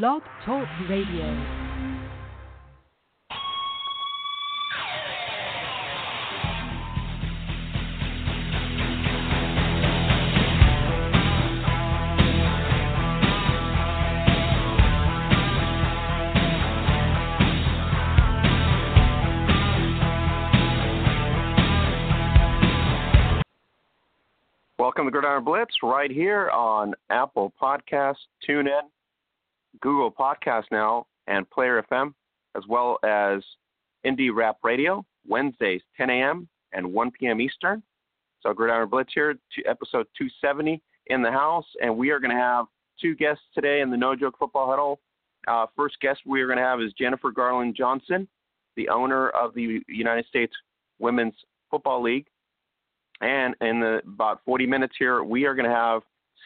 Blog Talk Radio. Welcome to Gridiron Blitz right here on Apple Podcasts, TuneIn, Google Podcast now, and Player FM, as well as Indie Rap Radio, Wednesdays, 10 a.m. and 1 p.m. Eastern. So Gridiron Blitz here, to episode 270 in the house, and we are going to have two guests today in the No Joke Football Huddle. Uh, first guest we are going to have is Jennifer Garland Johnson, the owner of the United States Women's Football League. And in the, about 40 minutes here, we are going to have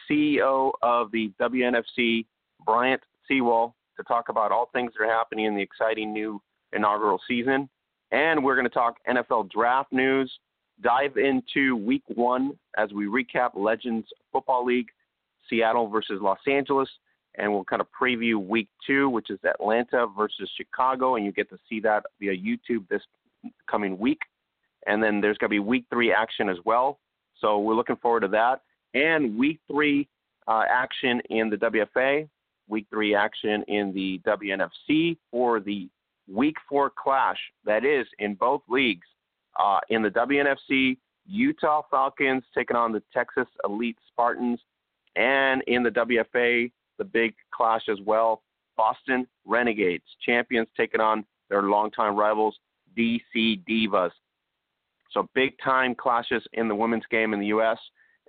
CEO of the WNFC, Bryant Sewall, to talk about all things that are happening in the exciting new inaugural season. And we're going to talk NFL draft news, dive into week one as we recap Legends Football League, Seattle versus Los Angeles, and we'll kind of preview week two, which is Atlanta versus Chicago, and you get to see that via YouTube this coming week. And then there's going to be week three action as well. So we're looking forward to that. And week three uh, action in the WFA, week three action in the WNFC for the week four clash that is in both leagues. Uh, in the WNFC, Utah Falcons taking on the Texas Elite Spartans. And in the WFA, the big clash as well. Boston Renegades, champions taking on their longtime rivals, DC Divas. So big time clashes in the women's game in the U.S.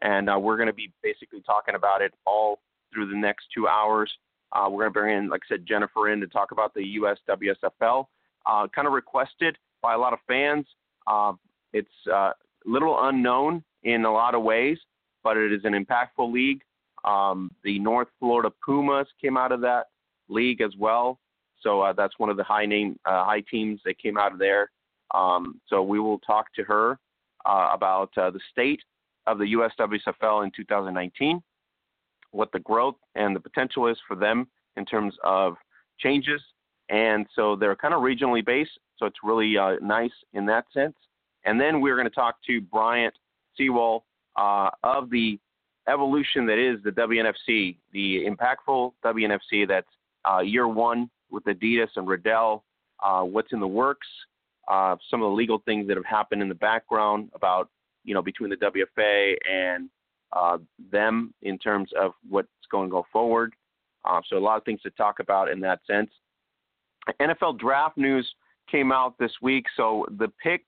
And uh, we're going to be basically talking about it all through the next two hours. Uh, we're going to bring in, like I said, Jennifer in to talk about the U.S. WSFL. Uh, kind of requested by a lot of fans. Uh, it's a uh, little unknown in a lot of ways, but it is an impactful league. Um, the North Florida Pumas came out of that league as well. So uh, that's one of the high name uh, high teams that came out of there. Um, so we will talk to her about the state of the USWSFL in 2019, what the growth and the potential is for them in terms of changes. And so they're kind of regionally based, so it's really uh, nice in that sense. And then we're going to talk to Bryant Sewall uh, of the evolution that is the WNFC, the impactful WNFC that's uh, year one with Adidas and Riddell, uh, what's in the works, uh, some of the legal things that have happened in the background about you know between the WFA and uh, them in terms of what's going to go forward. Uh, so a lot of things to talk about in that sense. NFL draft news came out this week, so the pick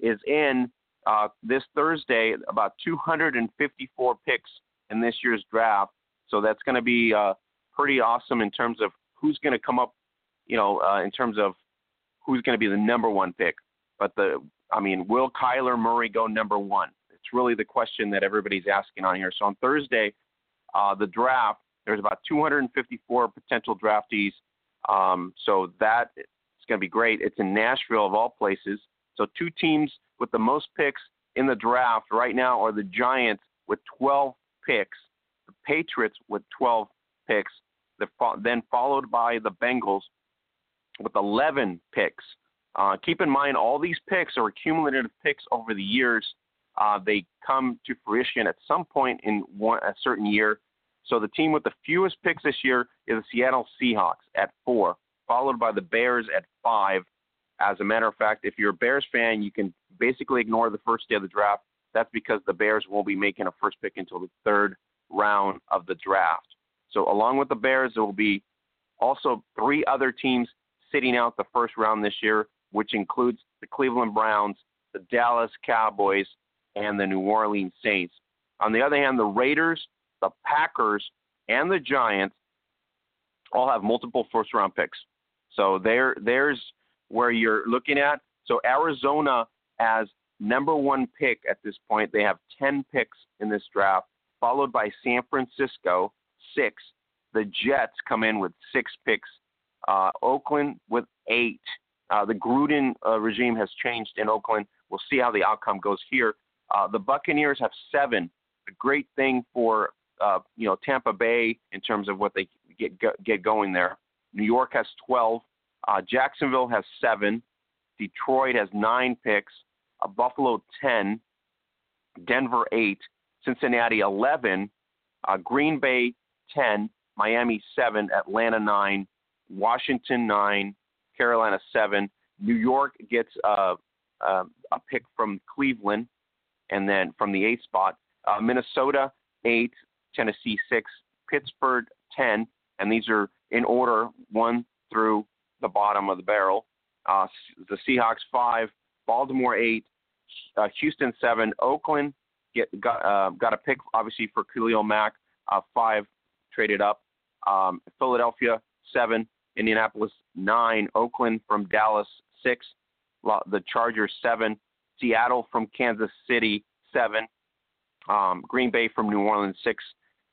is in uh, this Thursday. About 254 picks in this year's draft, so that's going to be uh, pretty awesome in terms of who's going to come up. You know, uh, in terms of who's going to be the number one pick. But the, I mean, will Kyler Murray go number one? It's really the question that everybody's asking on here. So on Thursday, uh, the draft, there's about 254 potential draftees. Um, so that is going to be great. It's in Nashville of all places. So two teams with the most picks in the draft right now are the Giants with 12 picks, the Patriots with 12 picks, then followed by the Bengals with 11 picks. Uh, keep in mind, all these picks are cumulative picks over the years. Uh, they come to fruition at some point in one, a certain year. So the team with the fewest picks this year is the Seattle Seahawks at four, followed by the Bears at five. As a matter of fact, if you're a Bears fan, you can basically ignore the first day of the draft. That's because the Bears won't be making a first pick until the third round of the draft. So along with the Bears, there will be also three other teams sitting out the first round this year, which includes the Cleveland Browns, the Dallas Cowboys, and the New Orleans Saints. On the other hand, the Raiders, the Packers, and the Giants all have multiple first round picks. So there, there's where you're looking at. So Arizona has number one pick at this point. They have 10 picks in this draft, followed by San Francisco, six. The Jets come in with six picks uh, Oakland with eight. Uh, the Gruden uh, regime has changed in Oakland. We'll see how the outcome goes here. Uh, the Buccaneers have seven. A great thing for uh, you know Tampa Bay in terms of what they get get going there. New York has 12. Uh, Jacksonville has seven. Detroit has nine picks. Uh, Buffalo 10. Denver 8. Cincinnati 11. Uh, Green Bay 10. Miami 7. Atlanta 9. Washington 9. Carolina 7. New York gets uh, uh, a pick from Cleveland, and then from the eighth spot, uh, Minnesota 8. Tennessee 6. Pittsburgh 10. And these are in order 1 through the bottom of the barrel. Uh, the Seahawks five, Baltimore eight, uh, Houston seven, Oakland get got uh, got a pick obviously for Khalil Mack, uh, five traded up, um, Philadelphia seven, Indianapolis nine, Oakland from Dallas six, the Chargers seven, Seattle from Kansas City seven, um, Green Bay from New Orleans six,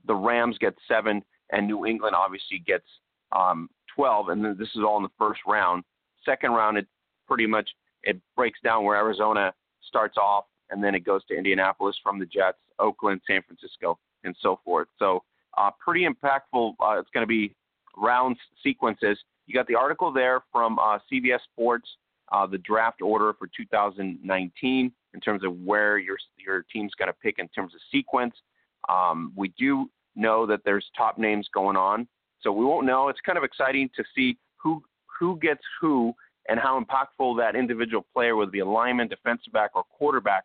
the Rams get seven, and New England obviously gets um, 12, and then this is all in the first round. Second round, it pretty much it breaks down where Arizona starts off, and then it goes to Indianapolis from the Jets, Oakland, San Francisco, and so forth. So uh, pretty impactful. Uh, it's going to be round sequences. You got the article there from uh, CBS Sports, uh, the draft order for 2019 in terms of where your your team's going to pick in terms of sequence. Um, we do know that there's top names going on. So we won't know. It's kind of exciting to see who who gets who and how impactful that individual player, whether it be a lineman, defensive back, or quarterback,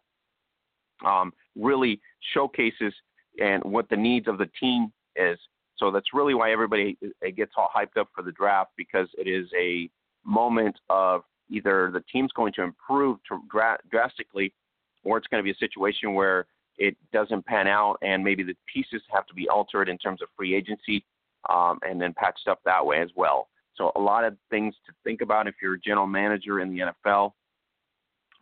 um, really showcases and what the needs of the team is. So that's really why everybody gets all hyped up for the draft because it is a moment of either the team's going to improve to dra- drastically, or it's going to be a situation where it doesn't pan out and maybe the pieces have to be altered in terms of free agency um, and then patched up that way as well. So a lot of things to think about if you're a general manager in the NFL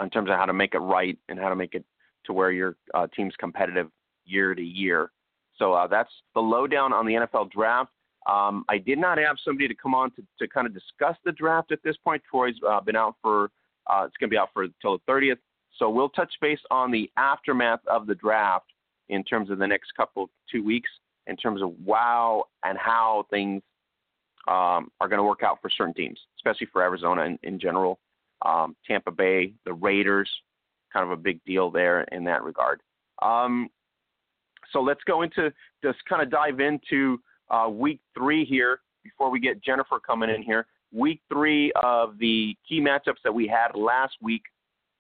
in terms of how to make it right and how to make it to where your uh, team's competitive year to year. So uh, that's the lowdown on the NFL draft. Um, I did not have somebody to come on to, to kind of discuss the draft at this point. Troy's uh, been out for, uh, it's going to be out for until the 30th. So we'll touch base on the aftermath of the draft in terms of the next couple two weeks in terms of wow and how things um, are going to work out for certain teams, especially for Arizona in, in general. Um, Tampa Bay, the Raiders, kind of a big deal there in that regard. Um, so let's go into just kind of dive into uh, week three here before we get Jennifer coming in here. Week three of the key matchups that we had last week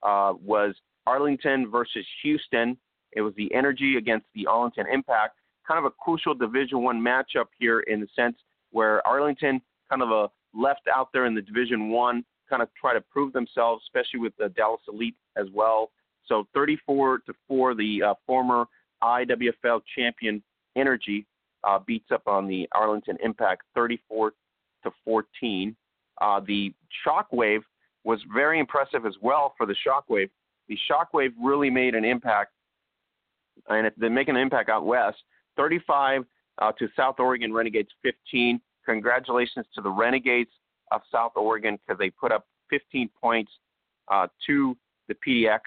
uh, was Arlington versus Houston. It was the Energy against the Arlington Impact kind of a crucial Division One matchup here in the sense where Arlington kind of a left out there in the Division One, kind of try to prove themselves, especially with the Dallas Elite as well. So 34 to four, the uh, former IWFL champion Energy uh, beats up on the Arlington Impact 34 to 14. Uh, the Shockwave was very impressive as well for the Shockwave. The Shockwave really made an impact, and they're making an impact out west. 35 uh, to South Oregon Renegades 15. Congratulations to the Renegades of South Oregon because they put up 15 points uh, to the PDX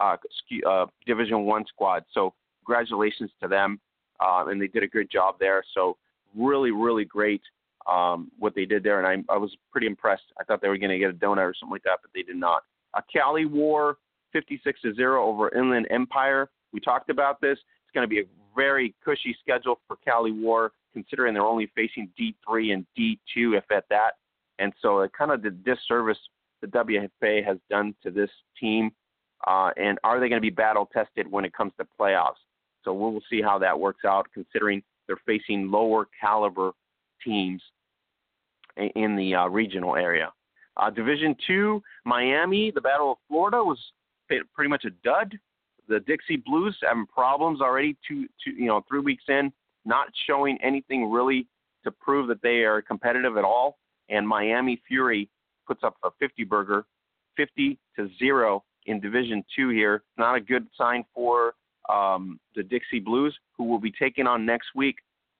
uh, Division One squad. So congratulations to them, uh, and they did a good job there. So really, really great um, what they did there, and I, I was pretty impressed. I thought they were going to get a donut or something like that, but they did not. Uh, Cali War 56 to zero over Inland Empire. We talked about this. It's going to be a very cushy schedule for Cali War, considering they're only facing D3 and D2, if at that. And so it kind of the disservice the WFA has done to this team. Uh, and are they going to be battle tested when it comes to playoffs? So we will see how that works out, considering they're facing lower caliber teams in the uh, regional area. Uh, Division two, Miami, the Battle of Florida was pretty much a dud the Dixie Blues having problems already two, two you know three weeks in, not showing anything really to prove that they are competitive at all. And Miami Fury puts up a 50 burger, 50 to zero in Division Two here. Not a good sign for um, the Dixie Blues, who will be taking on next week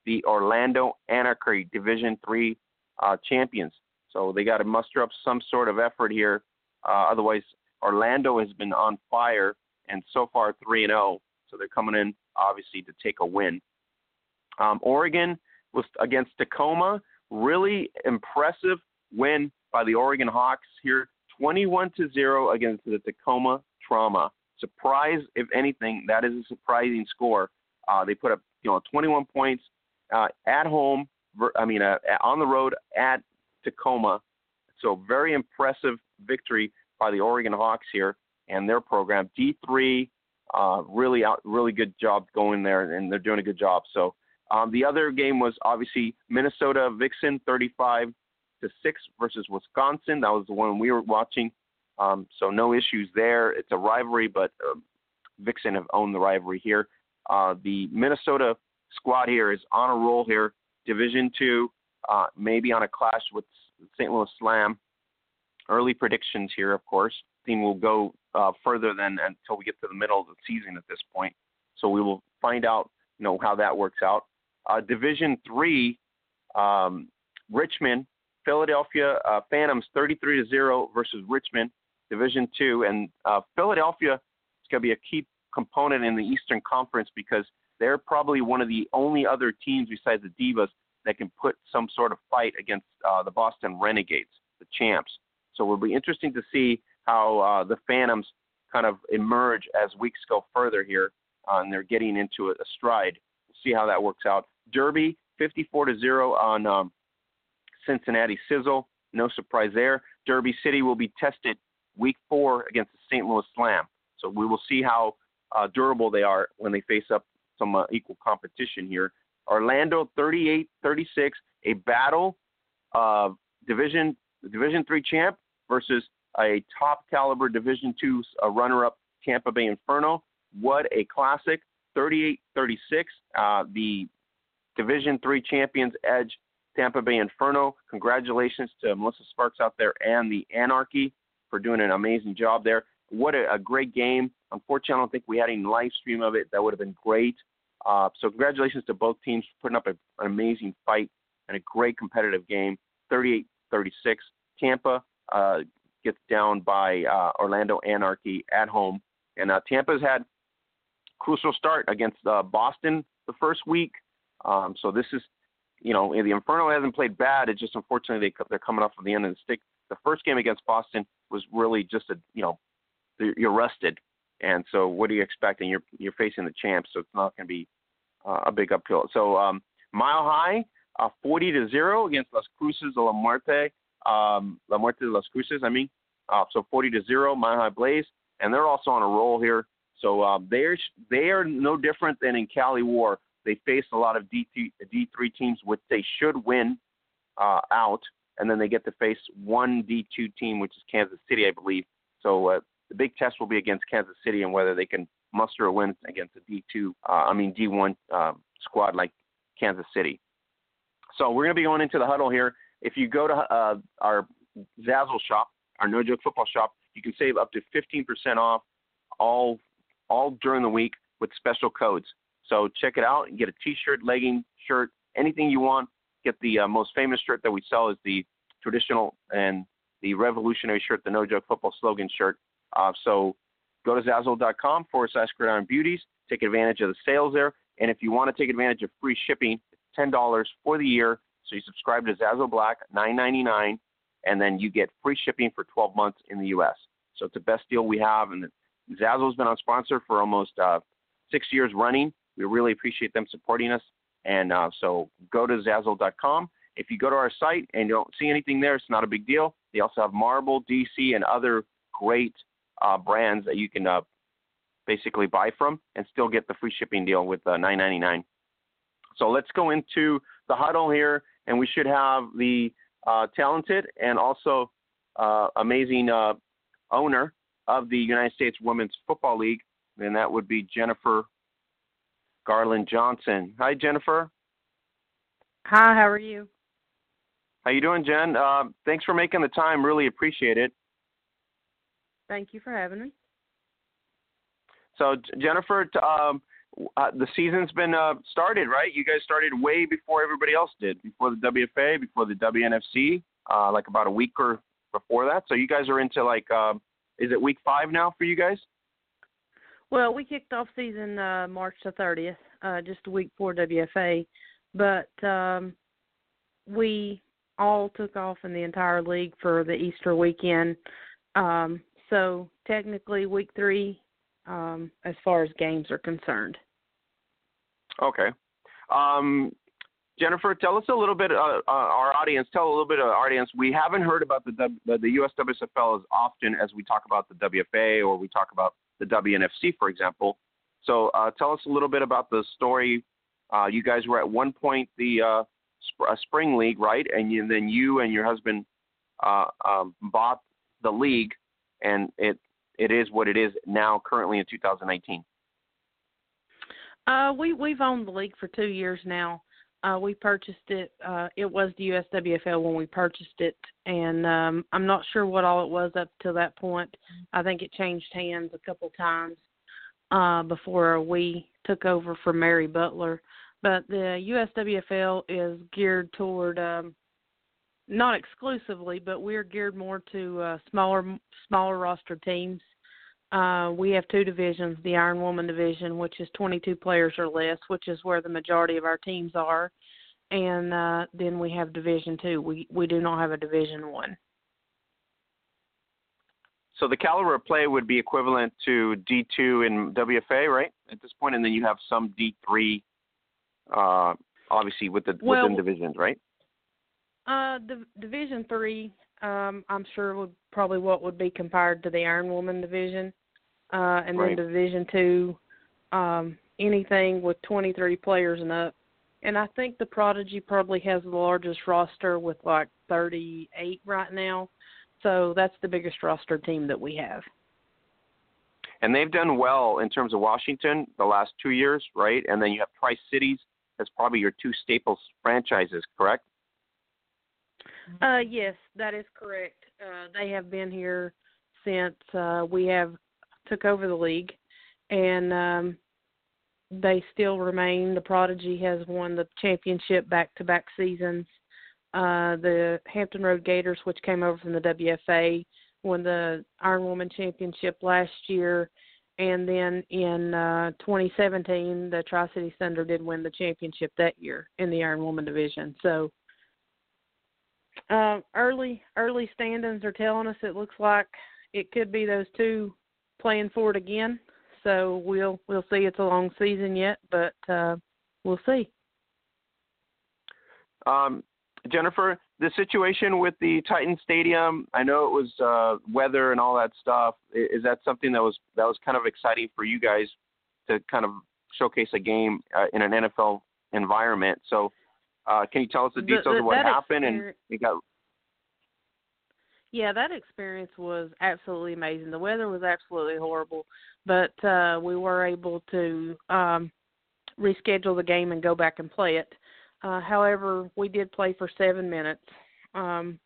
the Orlando Anarchy Division Three uh, champions. So they got to muster up some sort of effort here. Uh, otherwise, Orlando has been on fire and so far 3 and 0. So they're coming in obviously to take a win. Um, Oregon was against Tacoma. Really impressive win by the Oregon Hawks here, 21 to zero against the Tacoma Trauma. Surprise, if anything, that is a surprising score. Uh, they put up, you know, 21 points uh, at home. I mean, uh, on the road at Tacoma. So very impressive victory by the Oregon Hawks here and their program. D3, uh, really out, really good job going there, and they're doing a good job. So um, the other game was obviously Minnesota Vixen 35 to six versus Wisconsin. That was the one we were watching. Um, so no issues there. It's a rivalry, but uh, Vixen have owned the rivalry here. Uh, the Minnesota squad here is on a roll here. Division two, uh, maybe on a clash with St. Louis Slam. Early predictions here, of course. Team will go uh, further than until we get to the middle of the season at this point. So we will find out, you know, how that works out. Uh, Division three, um, Richmond, Philadelphia uh, Phantoms, 33 to zero versus Richmond, Division two, and uh, Philadelphia is going to be a key component in the Eastern Conference because they're probably one of the only other teams besides the Divas that can put some sort of fight against uh, the Boston Renegades, the champs. So it'll be interesting to see how uh, the Phantoms kind of emerge as weeks go further here, uh, and they're getting into a, stride. We'll see how that works out. Derby, 54 to zero on um, Cincinnati Sizzle. No surprise there. Derby City will be tested week four against the St. Louis Slam. So we will see how uh, durable they are when they face up some uh, equal competition here. Orlando 38-36, a battle of Division Division three champ versus a top caliber Division two uh, runner-up Tampa Bay Inferno. What a classic! 38-36. Uh, the Division three champions edge Tampa Bay Inferno. Congratulations to Melissa Sparks out there and the Anarchy for doing an amazing job there. What a, a great game. Unfortunately, I don't think we had any live stream of it. That would have been great. Uh, so congratulations to both teams for putting up a, an amazing fight and a great competitive game. 38-36. Tampa uh, gets down by uh, Orlando Anarchy at home, and uh, Tampa's had crucial start against uh, Boston the first week. Um, so this is, you know, the Inferno hasn't played bad. It's just unfortunately they they're coming off of the end of the stick. The first game against Boston was really just a, you know, you're rested, and so what are you expecting? You're you're facing the champs, so it's not going to be uh, a big uphill. So um, Mile High, uh, 40 to zero against Las Cruces de la Muerte, um, La Muerte de las Cruces. I mean, uh, so 40 to zero, Mile High Blaze, and they're also on a roll here. So um, they're they are no different than in Cali War. They face a lot of D3, D3 teams, which they should win uh, out, and then they get to face one D2 team, which is Kansas City, I believe. So uh, the big test will be against Kansas City and whether they can muster a win against a D2, uh, I mean D1 uh, squad like Kansas City. So we're going to be going into the huddle here. If you go to uh, our Zazzle shop, our No Joke Football shop, you can save up to 15% off all all during the week with special codes. So check it out and get a T-shirt, legging, shirt, anything you want. Get the uh, most famous shirt that we sell is the traditional and the revolutionary shirt, the No Joke Football slogan shirt. Uh, so go to Zazzle.com forward slash Gridiron Beauties. Take advantage of the sales there. And if you want to take advantage of free shipping, it's $10 for the year. So you subscribe to Zazzle Black, $9.99, and then you get free shipping for 12 months in the U.S. So it's the best deal we have. And Zazzle's been on sponsor for almost uh, six years running. We really appreciate them supporting us. And uh, so go to Zazzle.com. If you go to our site and you don't see anything there, it's not a big deal. They also have Marvel, DC, and other great uh, brands that you can uh, basically buy from and still get the free shipping deal with uh, 9.99. So let's go into the huddle here, and we should have the uh, talented and also uh, amazing uh, owner of the United States Women's Football League, and that would be Jennifer Garland Johnson. Hi, Jennifer. Hi, how are you? How you doing, Jen? Uh, thanks for making the time. Really appreciate it. Thank you for having me. So, Jennifer, um, uh, the season's been uh, started, right? You guys started way before everybody else did, before the WFA, before the WNFC, uh, like about a week or before that. So you guys are into like, uh, is it week five now for you guys? Well, we kicked off season uh, March the 30th, uh, just a week before WFA. but um, we all took off in the entire league for the Easter weekend. Um, so technically, week three, um, as far as games are concerned. Okay. Um, Jennifer, tell us a little bit, uh, uh, our audience, tell a little bit of our audience. We haven't heard about the the, the USWSFL as often as we talk about the WFA or we talk about the WNFC, for example. So uh, tell us a little bit about the story. Uh, you guys were at one point the uh, sp- spring league, right? And you, then you and your husband uh, um, bought the league, and it it is what it is now, currently in 2019. Uh, we we've owned the league for two years now. Uh, we purchased it. Uh, it was the USWFL when we purchased it, and um, I'm not sure what all it was up to that point. I think it changed hands a couple times uh, before we took over for Mary Butler. But the USWFL is geared toward um, not exclusively, but we're geared more to uh, smaller smaller roster teams. Uh, we have two divisions: the Iron Woman division, which is 22 players or less, which is where the majority of our teams are, and uh, then we have Division Two. We we do not have a Division One. So the caliber of play would be equivalent to D2 in WFA, right? At this point, and then you have some D3, uh, obviously with the well, within divisions, right? Uh, the Division Three, um, I'm sure would probably what would be compared to the Iron Woman division, uh, and right. then Division Two, um, anything with 23 players and up. And I think the Prodigy probably has the largest roster with like 38 right now. So that's the biggest roster team that we have. And they've done well in terms of Washington the last two years, right? And then you have Tri Cities as probably your two staples franchises, correct? Uh, yes, that is correct. Uh, they have been here since uh, we have took over the league, and um, they still remain. The Prodigy has won the championship back-to-back seasons. Uh, the Hampton Road Gators, which came over from the WFA, won the Iron Woman Championship last year, and then in uh, 2017, the Tri City Thunder did win the championship that year in the Iron Woman division. So uh, early early standings are telling us it looks like it could be those two playing for it again. So we'll we'll see. It's a long season yet, but uh, we'll see. Um, Jennifer, the situation with the Titan Stadium, I know it was uh, weather and all that stuff. Is that something that was that was kind of exciting for you guys to kind of showcase a game uh, in an NFL environment? So uh, can you tell us the details the, the, of what happened? And you got. Yeah, that experience was absolutely amazing. The weather was absolutely horrible, but uh, we were able to um, reschedule the game and go back and play it. Uh, however, we did play for seven minutes um,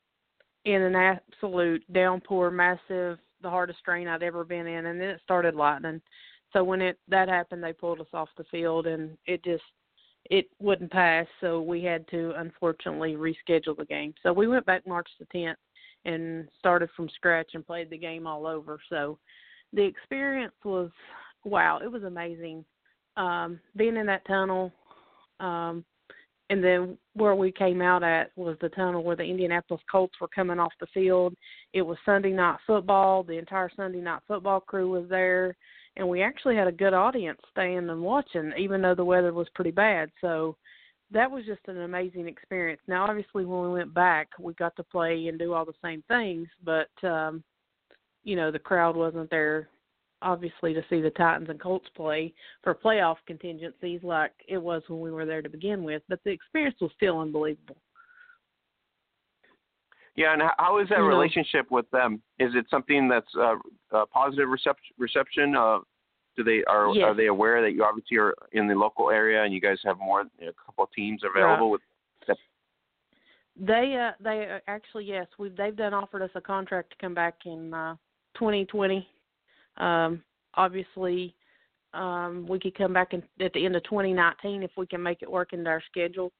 in an absolute downpour, massive, the hardest rain I'd ever been in, and then it started lightning. So when it that happened, they pulled us off the field, and it just it wouldn't pass, so we had to unfortunately reschedule the game. So we went back March the 10th and started from scratch and played the game all over. So the experience was wow, it was amazing. Um, being in that tunnel, um, and then where we came out at was the tunnel where the Indianapolis Colts were coming off the field. It was Sunday night football. The entire Sunday night football crew was there and we actually had a good audience staying and watching, even though the weather was pretty bad. So that was just an amazing experience. Now, obviously, when we went back, we got to play and do all the same things, but um, you know, the crowd wasn't there, obviously, to see the Titans and Colts play for playoff contingencies like it was when we were there to begin with. But the experience was still unbelievable. Yeah, and how is that relationship with them? Is it something that's uh, a positive reception? Reception? Uh, do they are yes. are they aware that you obviously are in the local area and you guys have more a couple of teams available right. with? They uh they uh, actually yes we they've done offered us a contract to come back in uh 2020. Um, obviously, um, we could come back in, at the end of 2019 if we can make it work into our schedule.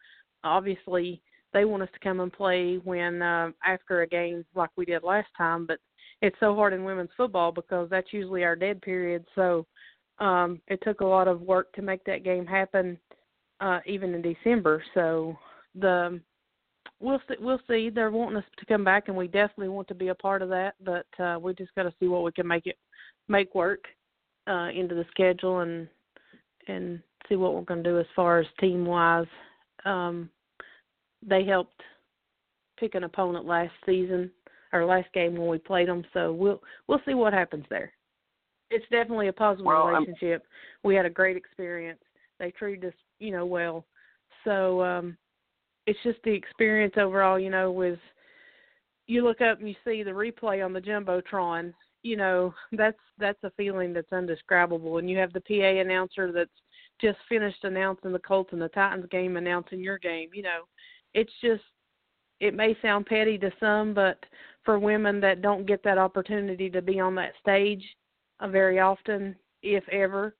Obviously, they want us to come and play when uh, after a game like we did last time. But it's so hard in women's football because that's usually our dead period. So um, it took a lot of work to make that game happen. uh, even in December. So the we'll see, we'll see. They're wanting us to come back, and we definitely want to be a part of that. But uh, we just got to see what we can make it make work uh, into the schedule and and see what we're going to do as far as team wise. Um, they helped pick an opponent last season or last game when we played them, so we'll we'll see what happens there. It's definitely a positive well, relationship. I'm... We had a great experience. They treated us, you know, well. So um it's just the experience overall, you know, with you look up and you see the replay on the jumbotron, you know, that's that's a feeling that's undescribable. And you have the PA announcer that's just finished announcing the Colts and the Titans game, announcing your game. You know, it's just it may sound petty to some, but for women that don't get that opportunity to be on that stage uh, very often, if ever,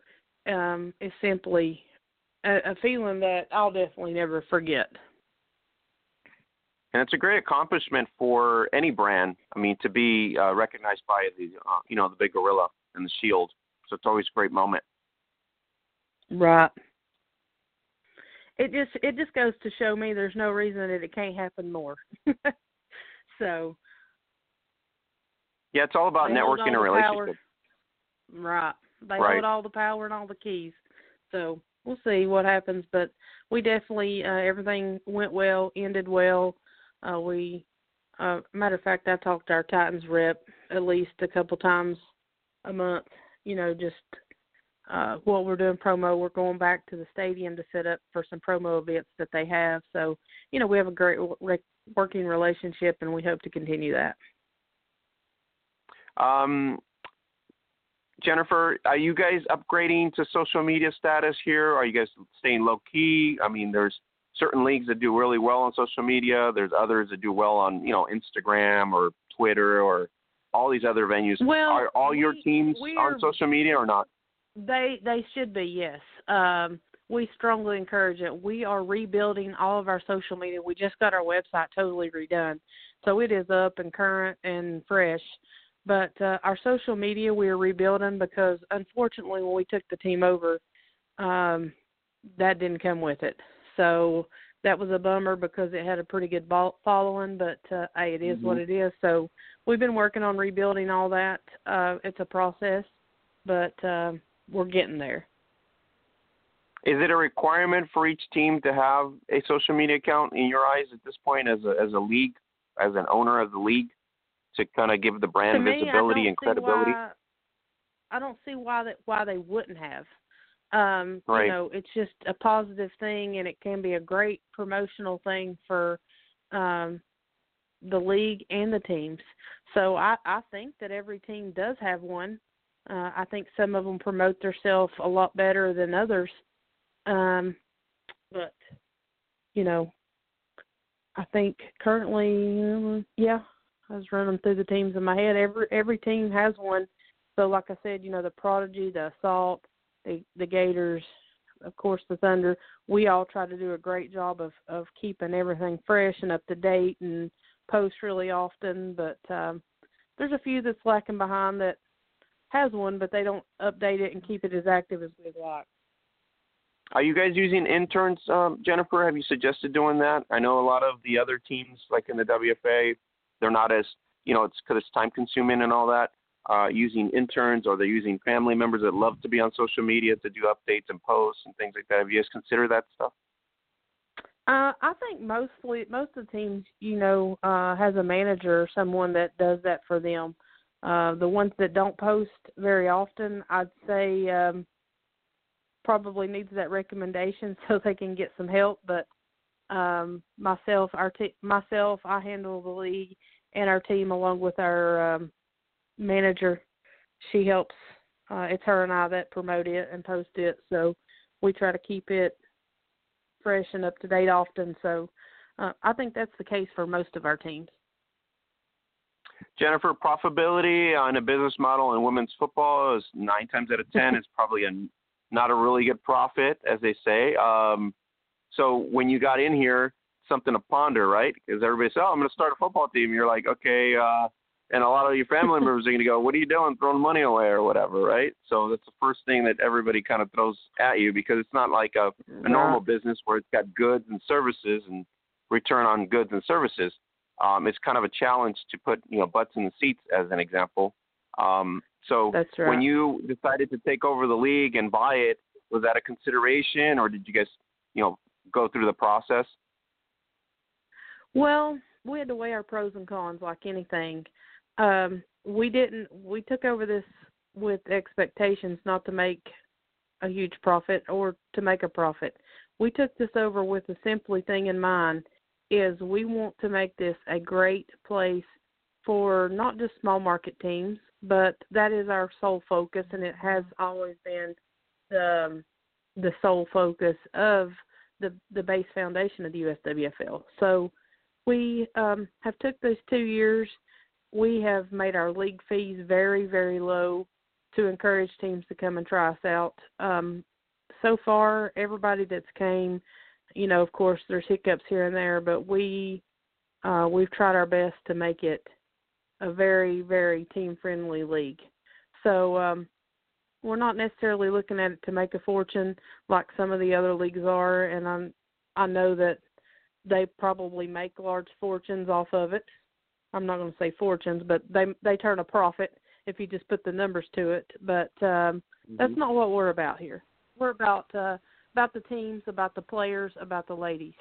um, is simply a, a feeling that I'll definitely never forget and it's a great accomplishment for any brand. I mean, to be uh, recognized by the uh, you know the big gorilla and the shield. So it's always a great moment. Right. It just it just goes to show me there's no reason that it can't happen more. so. Yeah, it's all about networking and relationships. Right. They right. hold all the power and all the keys. So we'll see what happens, but we definitely uh, everything went well, ended well. Uh, we, uh, matter of fact, I talked to our Titans rep at least a couple times a month. You know, just uh, what we're doing promo. We're going back to the stadium to set up for some promo events that they have. So, you know, we have a great working relationship, and we hope to continue that. Um, Jennifer, are you guys upgrading to social media status here? Are you guys staying low key? I mean, there's certain leagues that do really well on social media. There's others that do well on you know Instagram or Twitter or all these other venues. Well, are all we, your teams on social media or not? They they should be yes. Um, we strongly encourage it. We are rebuilding all of our social media. We just got our website totally redone, so it is up and current and fresh. But uh, our social media we are rebuilding because unfortunately when we took the team over, um, that didn't come with it. So that was a bummer because it had a pretty good following, but uh, hey, it is mm-hmm. what it is. So we've been working on rebuilding all that. Uh, it's a process, but uh, we're getting there. Is it a requirement for each team to have a social media account in your eyes at this point, as a as a league, as an owner of the league, to kind of give the brand me, visibility and credibility? Why, I don't see why that why they wouldn't have. Um, right. You know, it's just a positive thing, and it can be a great promotional thing for um, the league and the teams. So I, I think that every team does have one. Uh, I think some of them promote themselves a lot better than others. Um, but you know, I think currently, yeah, I was running through the teams in my head. Every every team has one. So like I said, you know, the Prodigy, the Assault, the the Gators, of course the Thunder. We all try to do a great job of of keeping everything fresh and up to date and post really often. But um, there's a few that's lacking behind that has one, but they don't update it and keep it as active as we'd like. Are you guys using interns, um, Jennifer? Have you suggested doing that? I know a lot of the other teams, like in the WFA, they're not as you know, it's because it's time consuming and all that uh, using interns or they're using family members that love to be on social media to do updates and posts and things like that. Have you guys considered that stuff? Uh, I think mostly most of the teams, you know, uh, has a manager or someone that does that for them. Uh, the ones that don't post very often, I'd say um, probably needs that recommendation so they can get some help. But um, myself, our te- myself, I handle the league and our team along with our um, manager. She helps. Uh, it's her and I that promote it and post it, so we try to keep it fresh and up to date often. So uh, I think that's the case for most of our teams. Jennifer, profitability on a business model in women's football is nine times out of ten is probably a not a really good profit, as they say. Um, so when you got in here, something to ponder, right? Because everybody says, "Oh, I'm going to start a football team." You're like, "Okay, uh, and a lot of your family members are going to go, "What are you doing, throwing money away or whatever?" Right? So that's the first thing that everybody kind of throws at you because it's not like a, a normal business where it's got goods and services and return on goods and services. Um, it's kind of a challenge to put you know butts in the seats as an example. Um, so right. when you decided to take over the league and buy it, was that a consideration, or did you guys you know go through the process? Well, we had to weigh our pros and cons like anything. Um, we didn't. We took over this with expectations not to make a huge profit or to make a profit. We took this over with the simply thing in mind is we want to make this a great place for not just small market teams, but that is our sole focus and it has always been the the sole focus of the the base foundation of the USWFL. So we um, have took those two years. We have made our league fees very, very low to encourage teams to come and try us out. Um, so far, everybody that's came, you know, of course, there's hiccups here and there, but we uh, we've tried our best to make it a very, very team friendly league. So um, we're not necessarily looking at it to make a fortune like some of the other leagues are, and I'm I know that they probably make large fortunes off of it. I'm not going to say fortunes, but they they turn a profit if you just put the numbers to it. But um, mm-hmm. that's not what we're about here. We're about uh, about the teams, about the players, about the ladies.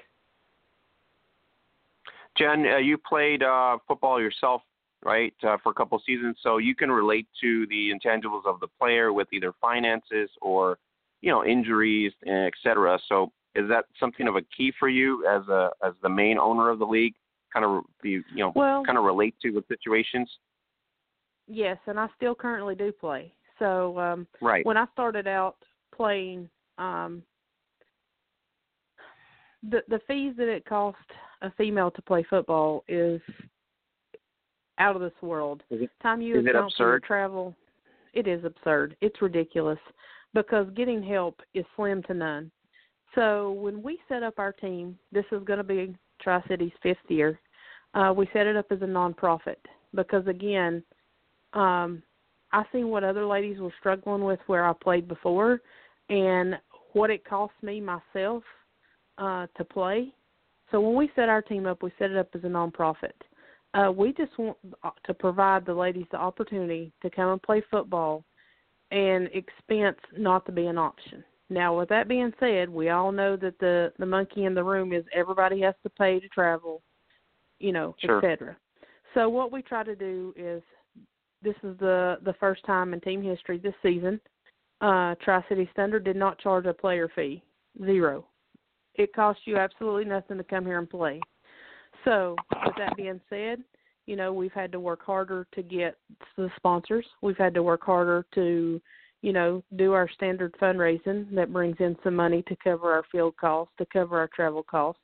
Jen, uh, you played uh, football yourself, right, uh, for a couple seasons, so you can relate to the intangibles of the player with either finances or, you know, injuries, et cetera. So is that something of a key for you as a as the main owner of the league? Kind of be you know well, kind of relate to the situations. Yes, and I still currently do play. So um right. when I started out playing, um the the fees that it cost a female to play football is out of this world. It, Time you is it absurd? travel, it is absurd. It's ridiculous because getting help is slim to none. So when we set up our team, this is going to be Tri City's fifth year. Uh, we set it up as a nonprofit because again, um, I seen what other ladies were struggling with where I played before, and what it cost me myself uh, to play. So when we set our team up, we set it up as a nonprofit. Uh, we just want to provide the ladies the opportunity to come and play football, and expense not to be an option. Now, with that being said, we all know that the the monkey in the room is everybody has to pay to travel, you know, sure. etc. So what we try to do is this is the the first time in team history this season. Uh, Tri City Thunder did not charge a player fee, zero. It costs you absolutely nothing to come here and play. So, with that being said, you know we've had to work harder to get the sponsors. We've had to work harder to you know, do our standard fundraising that brings in some money to cover our field costs, to cover our travel costs.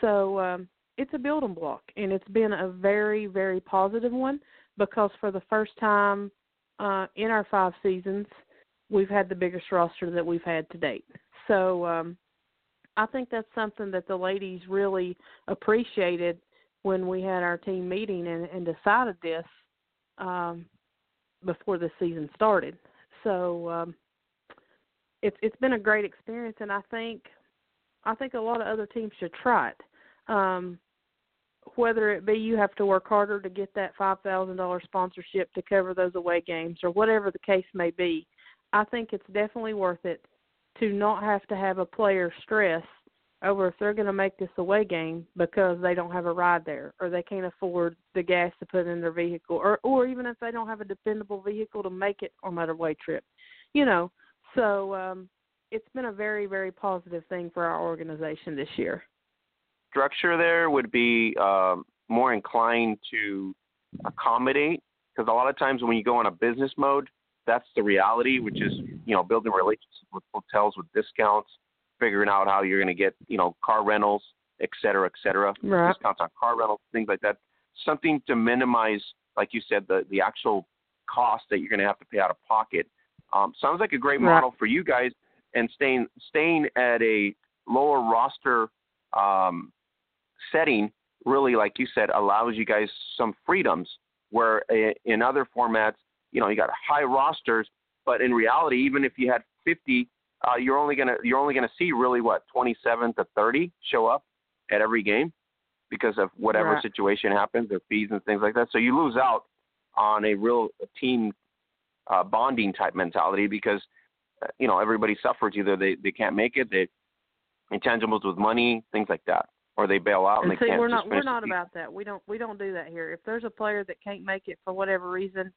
So um, it's a building block, and it's been a very, very positive one because for the first time uh, in our five seasons, we've had the biggest roster that we've had to date. So um, I think that's something that the ladies really appreciated when we had our team meeting and, and decided this um, before the season started. So um, it's it's been a great experience, and I think I think a lot of other teams should try it. Um, whether it be you have to work harder to get that five thousand dollars sponsorship to cover those away games, or whatever the case may be, I think it's definitely worth it to not have to have a player stress over if they're going to make this away game because they don't have a ride there or they can't afford the gas to put in their vehicle or or even if they don't have a dependable vehicle to make it on that away trip you know? So um it's been a very very positive thing for our organization this year. Structure there would be um more inclined to accommodate because a lot of times when you go on a business mode that's the reality which is you know building relationships with hotels with discounts figuring out how you're going to get, you know, car rentals, et cetera, et cetera, right. discounts on car rentals, things like that. Something to minimize, like you said, the the actual cost that you're going to have to pay out of pocket. Um, sounds like a great right. model for you guys, and staying staying at a lower roster um, setting really, like you said, allows you guys some freedoms Where uh, in other formats, you know, you got high rosters, but in reality, even if you had 50, uh, you're only gonna you're only gonna see really what 27 to 30 show up at every game because of whatever right. situation happens, their fees and things like that. So you lose out on a real team uh, bonding type mentality because uh, you know everybody suffers. Either they they can't make it, they intangibles with money, things like that, or they bail out and, and see, they can't. we're not we're not about that. We don't we don't do that here. If there's a player that can't make it for whatever reason,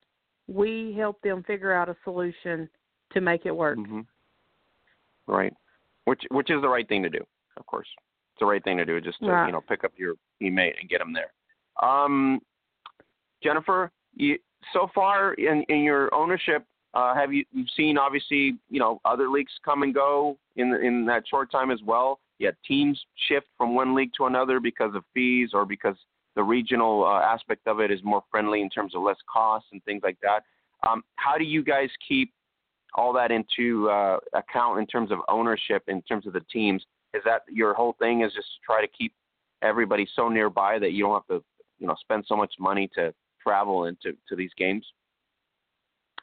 we help them figure out a solution to make it work. Mm-hmm. Right, which which is the right thing to do, of course. It's the right thing to do, just to right. you know pick up your teammate and get them there. Um, Jennifer, you, so far in in your ownership, uh, have you you've seen obviously you know other leagues come and go in in that short time as well? Yet teams shift from one league to another because of fees or because the regional uh, aspect of it is more friendly in terms of less costs and things like that. Um, how do you guys keep all that into uh, account in terms of ownership, in terms of the teams? Is that your whole thing? Is just try to keep everybody so nearby that you don't have to, you know, spend so much money to travel into to these games?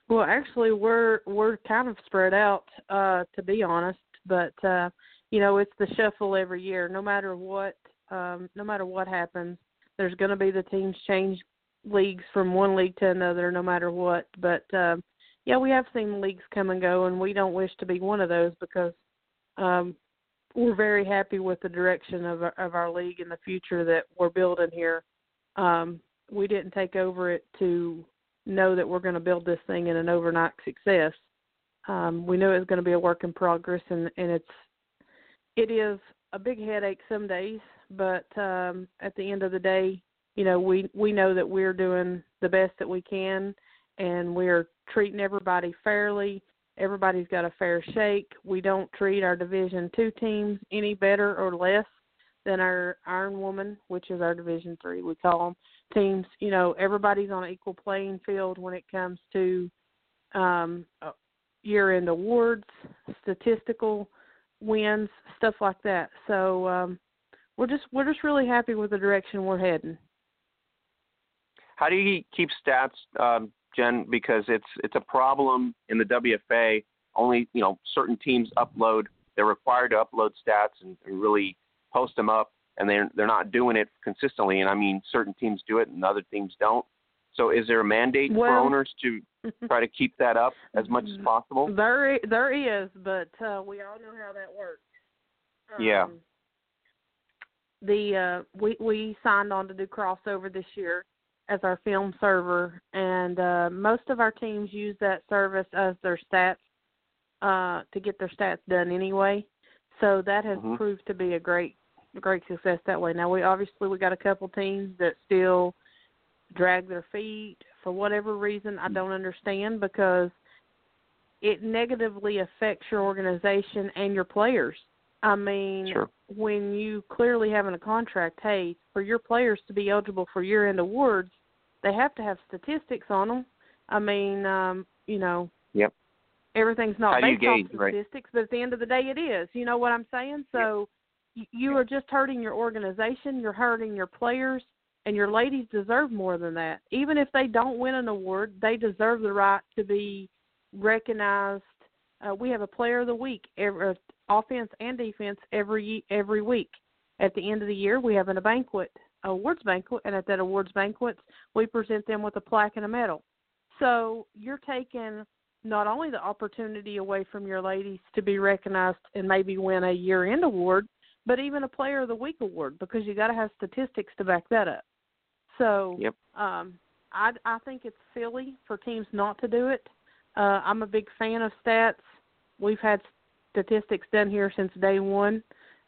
Well, actually, we're we're kind of spread out, uh, to be honest. But uh, you know, it's the shuffle every year. No matter what, um, no matter what happens, there's going to be the teams change leagues from one league to another, no matter what. But um, yeah, we have seen leagues come and go, and we don't wish to be one of those because um, we're very happy with the direction of our, of our league and the future that we're building here. Um, we didn't take over it to know that we're going to build this thing in an overnight success. Um, we knew it was going to be a work in progress, and and it's it is a big headache some days, but um, at the end of the day, you know we we know that we're doing the best that we can, and we're treating everybody fairly. Everybody's got a fair shake. We don't treat our Division Two teams any better or less than our Iron Woman, which is our Division Three. We call them teams. You know, everybody's on an equal playing field when it comes to um, year-end awards, statistical wins, stuff like that. So um, we're just we're just really happy with the direction we're heading. How do you keep stats, um, Jen? Because it's it's a problem in the WFA. Only you know certain teams upload. They're required to upload stats and, and really post them up, and they're they're not doing it consistently. And I mean, certain teams do it and other teams don't. So, is there a mandate well, for owners to try to keep that up as much as possible? There, there is, but uh, we all know how that works. Um, yeah. The uh, we we signed on to do Krossover this year as our film server, and uh, most of our teams use that service as their stats uh, to get their stats done anyway. So that has mm-hmm. proved to be a great great success that way. Now we obviously we got a couple teams that still drag their feet for whatever reason I don't understand because it negatively affects your organization and your players. I mean, sure. when you clearly have in a contract, hey, for your players to be eligible for year-end awards, they have to have statistics on them. I mean, um, you know, yep. Everything's not How based gauge, on right? statistics, but at the end of the day, it is. You know what I'm saying? So yep. you are just hurting your organization. You're hurting your players, and your ladies deserve more than that. Even if they don't win an award, they deserve the right to be recognized. Uh, we have a player of the week, every, offense and defense, every every week. At the end of the year, we have a banquet, awards banquet, and at that awards banquet, we present them with a plaque and a medal. So you're taking not only the opportunity away from your ladies to be recognized and maybe win a year-end award, but even a Player of the Week award because you got to have statistics to back that up. So yep. um, I I think it's silly for teams not to do it. Uh, I'm a big fan of stats. We've had statistics done here since day one,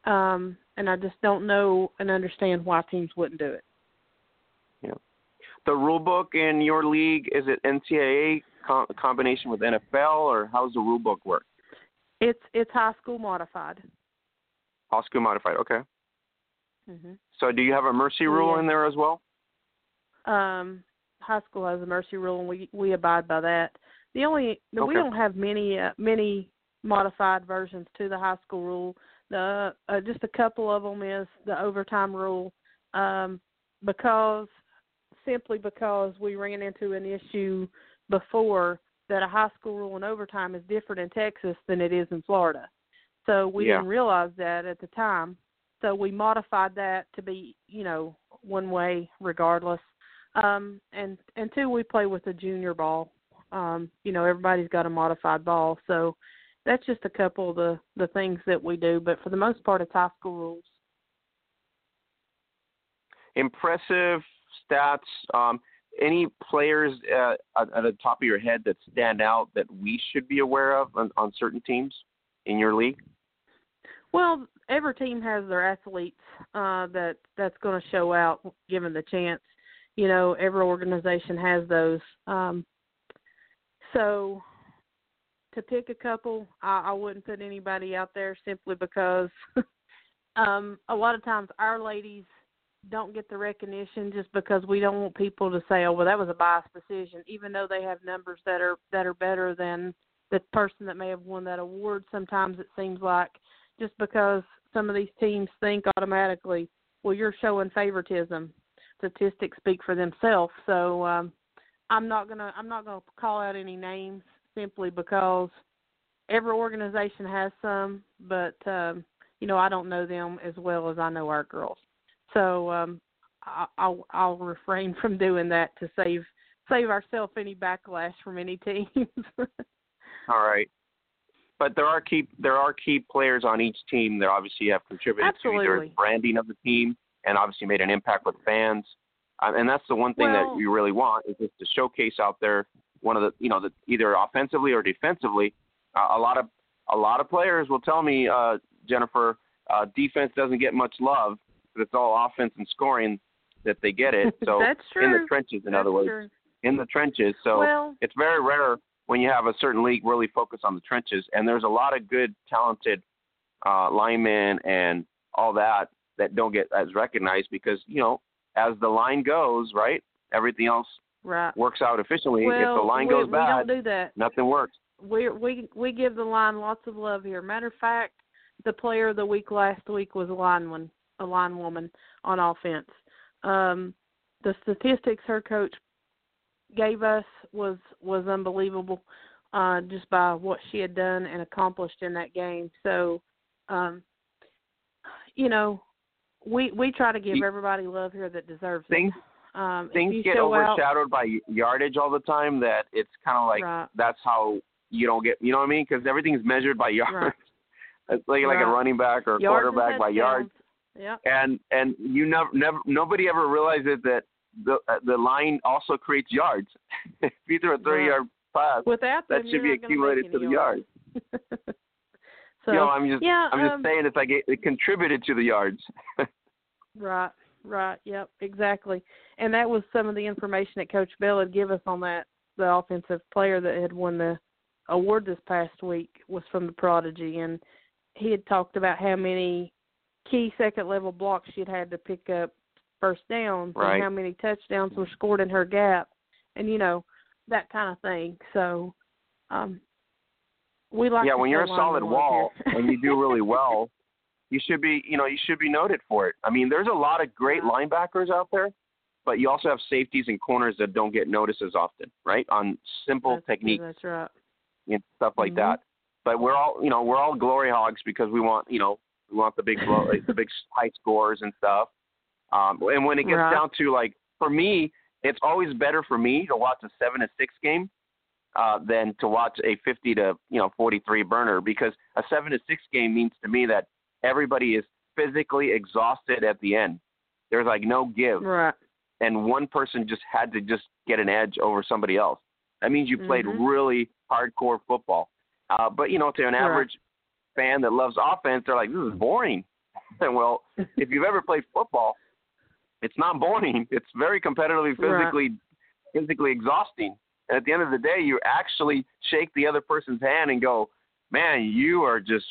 um, and I just don't know and understand why teams wouldn't do it. Yeah. The rule book in your league is it NCAA com- combination with NFL, or how's the rule book work? It's it's high school modified. High school modified. Okay. Mm-hmm. So do you have a mercy rule yeah. in there as well? Um, high school has a mercy rule, and we we abide by that. The only okay. we don't have many uh, many modified versions to the high school rule. The uh, just a couple of them is the overtime rule, um, because simply because we ran into an issue before that a high school rule in overtime is different in Texas than it is in Florida. So we Yeah. didn't realize that at the time. So we modified that to be, you know, one way regardless. Um and and two we play with a junior ball. Um, you know, everybody's got a modified ball. So that's just a couple of the the things that we do, but for the most part it's high school rules. Impressive stats. Um, any players uh, at, the top of your head that stand out that we should be aware of on, on certain teams in your league? Well, every team has their athletes uh, that that's going to show out given the chance. You know, every organization has those. Um, so, to pick a couple, I, I wouldn't put anybody out there simply because um, a lot of times our ladies don't get the recognition just because we don't want people to say, "Oh, well, that was a biased decision," even though they have numbers that are that are better than the person that may have won that award. Sometimes it seems like just because some of these teams think automatically, well, you're showing favoritism. Statistics speak for themselves. So um, I'm not gonna I'm not gonna call out any names simply because every organization has some, but um, you know I don't know them as well as I know our girls. So um, I, I'll I'll refrain from doing that to save save ourselves any backlash from any teams. All right. But there are key there are key players on each team that obviously have contributed to either the branding of the team and obviously made an impact with fans. Um, and that's the one thing that Well- we really want is just to showcase out there one of the you know the either offensively or defensively. Uh, a lot of a lot of players will tell me, uh, Jennifer, uh, defense doesn't get much love, but it's all offense and scoring that they get it. So That's in the trenches, in That's other words, true. in the trenches. So well, it's very rare when you have a certain league really focus on the trenches, and there's a lot of good, talented uh, linemen and all that that don't get as recognized because you know as the line goes, right, everything else right. works out efficiently. well, if the line we, goes we bad, don't do that. nothing works. We we we give the line lots of love here. Matter of fact, the player of the week last week was a lineman, a line woman on offense. Um, the statistics her coach gave us was was unbelievable, uh, just by what she had done and accomplished in that game. So, um, you know, we we try to give everybody love here that deserves Things it. Um, things get show out- overshadowed by yardage all the time. That it's kind of like right, that's how you don't get. You know what I mean? Because everything's measured by yards. Right. It's like like a running back or a yards quarterback by yards. Yep. and and you never never nobody ever realizes that the uh, the line also creates yards. if you throw a Right. yard pass, Without that them, should be you're not gonna accumulated to the any yards. so you know, I'm just yeah, I'm just um, saying it's like it, it contributed to the yards. right, right, yep, exactly. And that was some of the information that Coach Bell had give us on that. The offensive player that had won the award this past week was from the Prodigy, and he had talked about how many key second level blocks she'd had to pick up first downs Right. and how many touchdowns were scored in her gap, and you know that kind of thing. So, um, we like yeah, when you're a solid wall and you do really well, you should be you know you should be noted for it. I mean, there's a lot of great linebackers out there, but you also have safeties and corners that don't get noticed as often, right? On simple That's- techniques. That's right. and stuff like Mhm. that. But we're all, you know, we're all glory hogs because we want, you know, we want the big, blow, like, the big high scores and stuff. Um, and when it gets Right. down to like, for me, it's always better for me to watch a seven to six game uh, than to watch a fifty to you know forty three burner because a seven to six game means to me that everybody is physically exhausted at the end. There's like no give Right. and one person just had to just get an edge over somebody else. That means you played Mhm. really hardcore football. Uh, but you know, to an Right. average fan that loves offense, they're like, "This is boring." And well, if you've ever played football, it's not boring. It's very competitively, Right. physically, physically exhausting. And at the end of the day, you actually shake the other person's hand and go, "Man, you are just."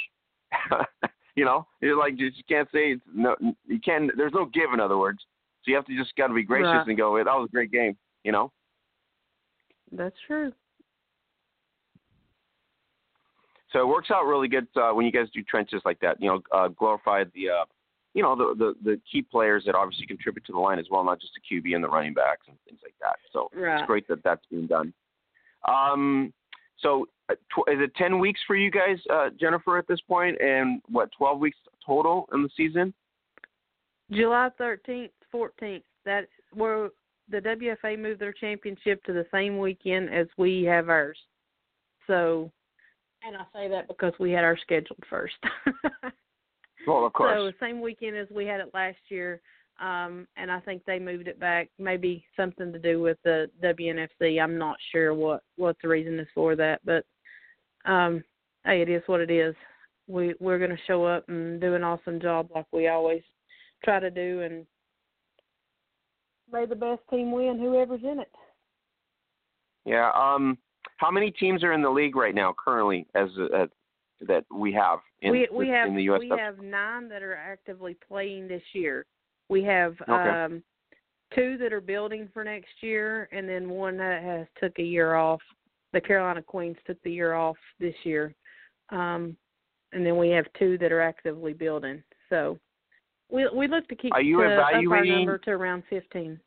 you know, you're like just you can't say it's no, you can't. There's no give, in other words. So you have to just got to be gracious and go, "That was a great game," you know. That's true. So it works out really good uh, when you guys do trenches like that. You know, uh, glorify the uh, you know the, the the key players that obviously contribute to the line as well, not just the QB and the running backs and things like that. So right. it's great that that's being done. Um, so tw- is it ten weeks for you guys, uh, Jennifer, at this point, and what twelve weeks total in the season? July thirteenth, fourteenth. That where the WFA moved their championship to the same weekend as we have ours. So, and I say that because we had our scheduled first. well, of course. So the same weekend as we had it last year, um, and I think they moved it back. Maybe something to do with the WNFC. I'm not sure what what the reason is for that, but um, hey, it is what it is. We we're going to show up and do an awesome job like we always try to do, and may the best team win, whoever's in it. Yeah. Um. How many teams are in the league right now currently as uh, that we have in, we, we have, in the US? We have nine that are actively playing this year. We have okay. um, two that are building for next year, and then one that has took a year off. The Carolina Queens took the year off this year, um, and then we have two that are actively building. So we we look to keep are you up our number to around fifteen.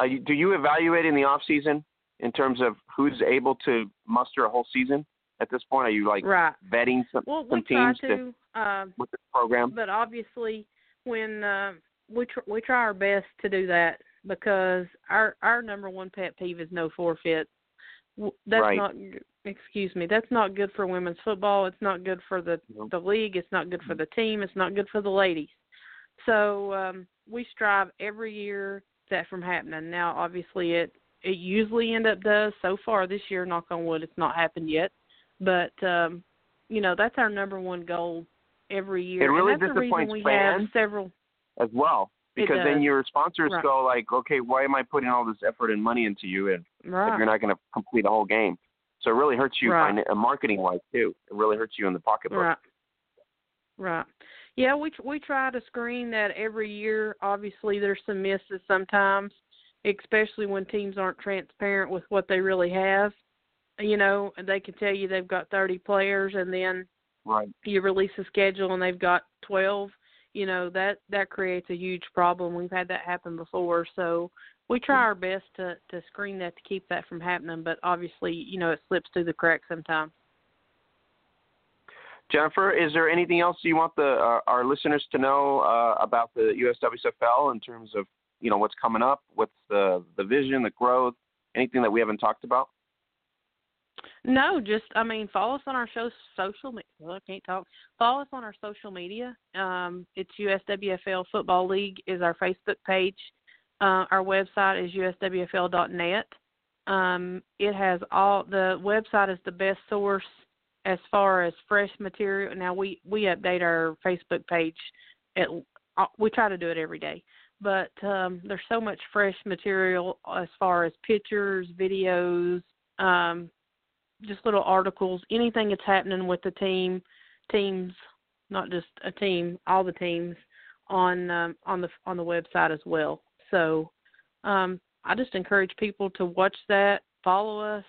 Are you, do you evaluate in the off season in terms of who's able to muster a whole season at this point? Are you like right. vetting some, well, some teams to, to um, with the program? But obviously, when uh, we tr- we try our best to do that because our our number one pet peeve is no forfeit. That's right. not excuse me. That's not good for women's football. It's not good for the No. the league. It's not good for the team. It's not good for the ladies. So um, we strive every year that from happening. Now, obviously, it it usually end up does. So far this year, knock on wood, it's not happened yet. But um, you know that's our number one goal every year. It really and that's the reason disappoints we fans. have several. as well because then your sponsors Right. go like, okay, why am I putting all this effort and money into you if, if you're not going to complete a whole game? So it really hurts you Right. uh, marketing wise too. It really hurts you in the pocketbook. Right. Right. Yeah, we we try to screen that every year. Obviously, there's some misses sometimes, especially when teams aren't transparent with what they really have. You know, they can tell you they've got 30 players, and then Right. you release a schedule and they've got 12. You know that that creates a huge problem. We've had that happen before, so we try our best to to screen that to keep that from happening. But obviously, you know, it slips through the cracks sometimes. Jennifer, is there anything else you want the uh, our listeners to know uh, about the USWSFL in terms of you know what's coming up, what's the the vision, the growth, anything that we haven't talked about? No, just I mean, follow us on our show social. me- Well, I can't talk. Follow us on our social media. Um, it's USWFL Football League is our Facebook page. Uh, our website is uswfl.net. Um, it has all the website is the best source as far as fresh material. Now we we update our Facebook page. At uh, we try to do it every day, but um, there's so much fresh material as far as pictures, videos. Um, just little articles, anything that's happening with the team, teams, not just a team, all the teams on um, on the on the website as well. So um, I just encourage people to watch that, follow us,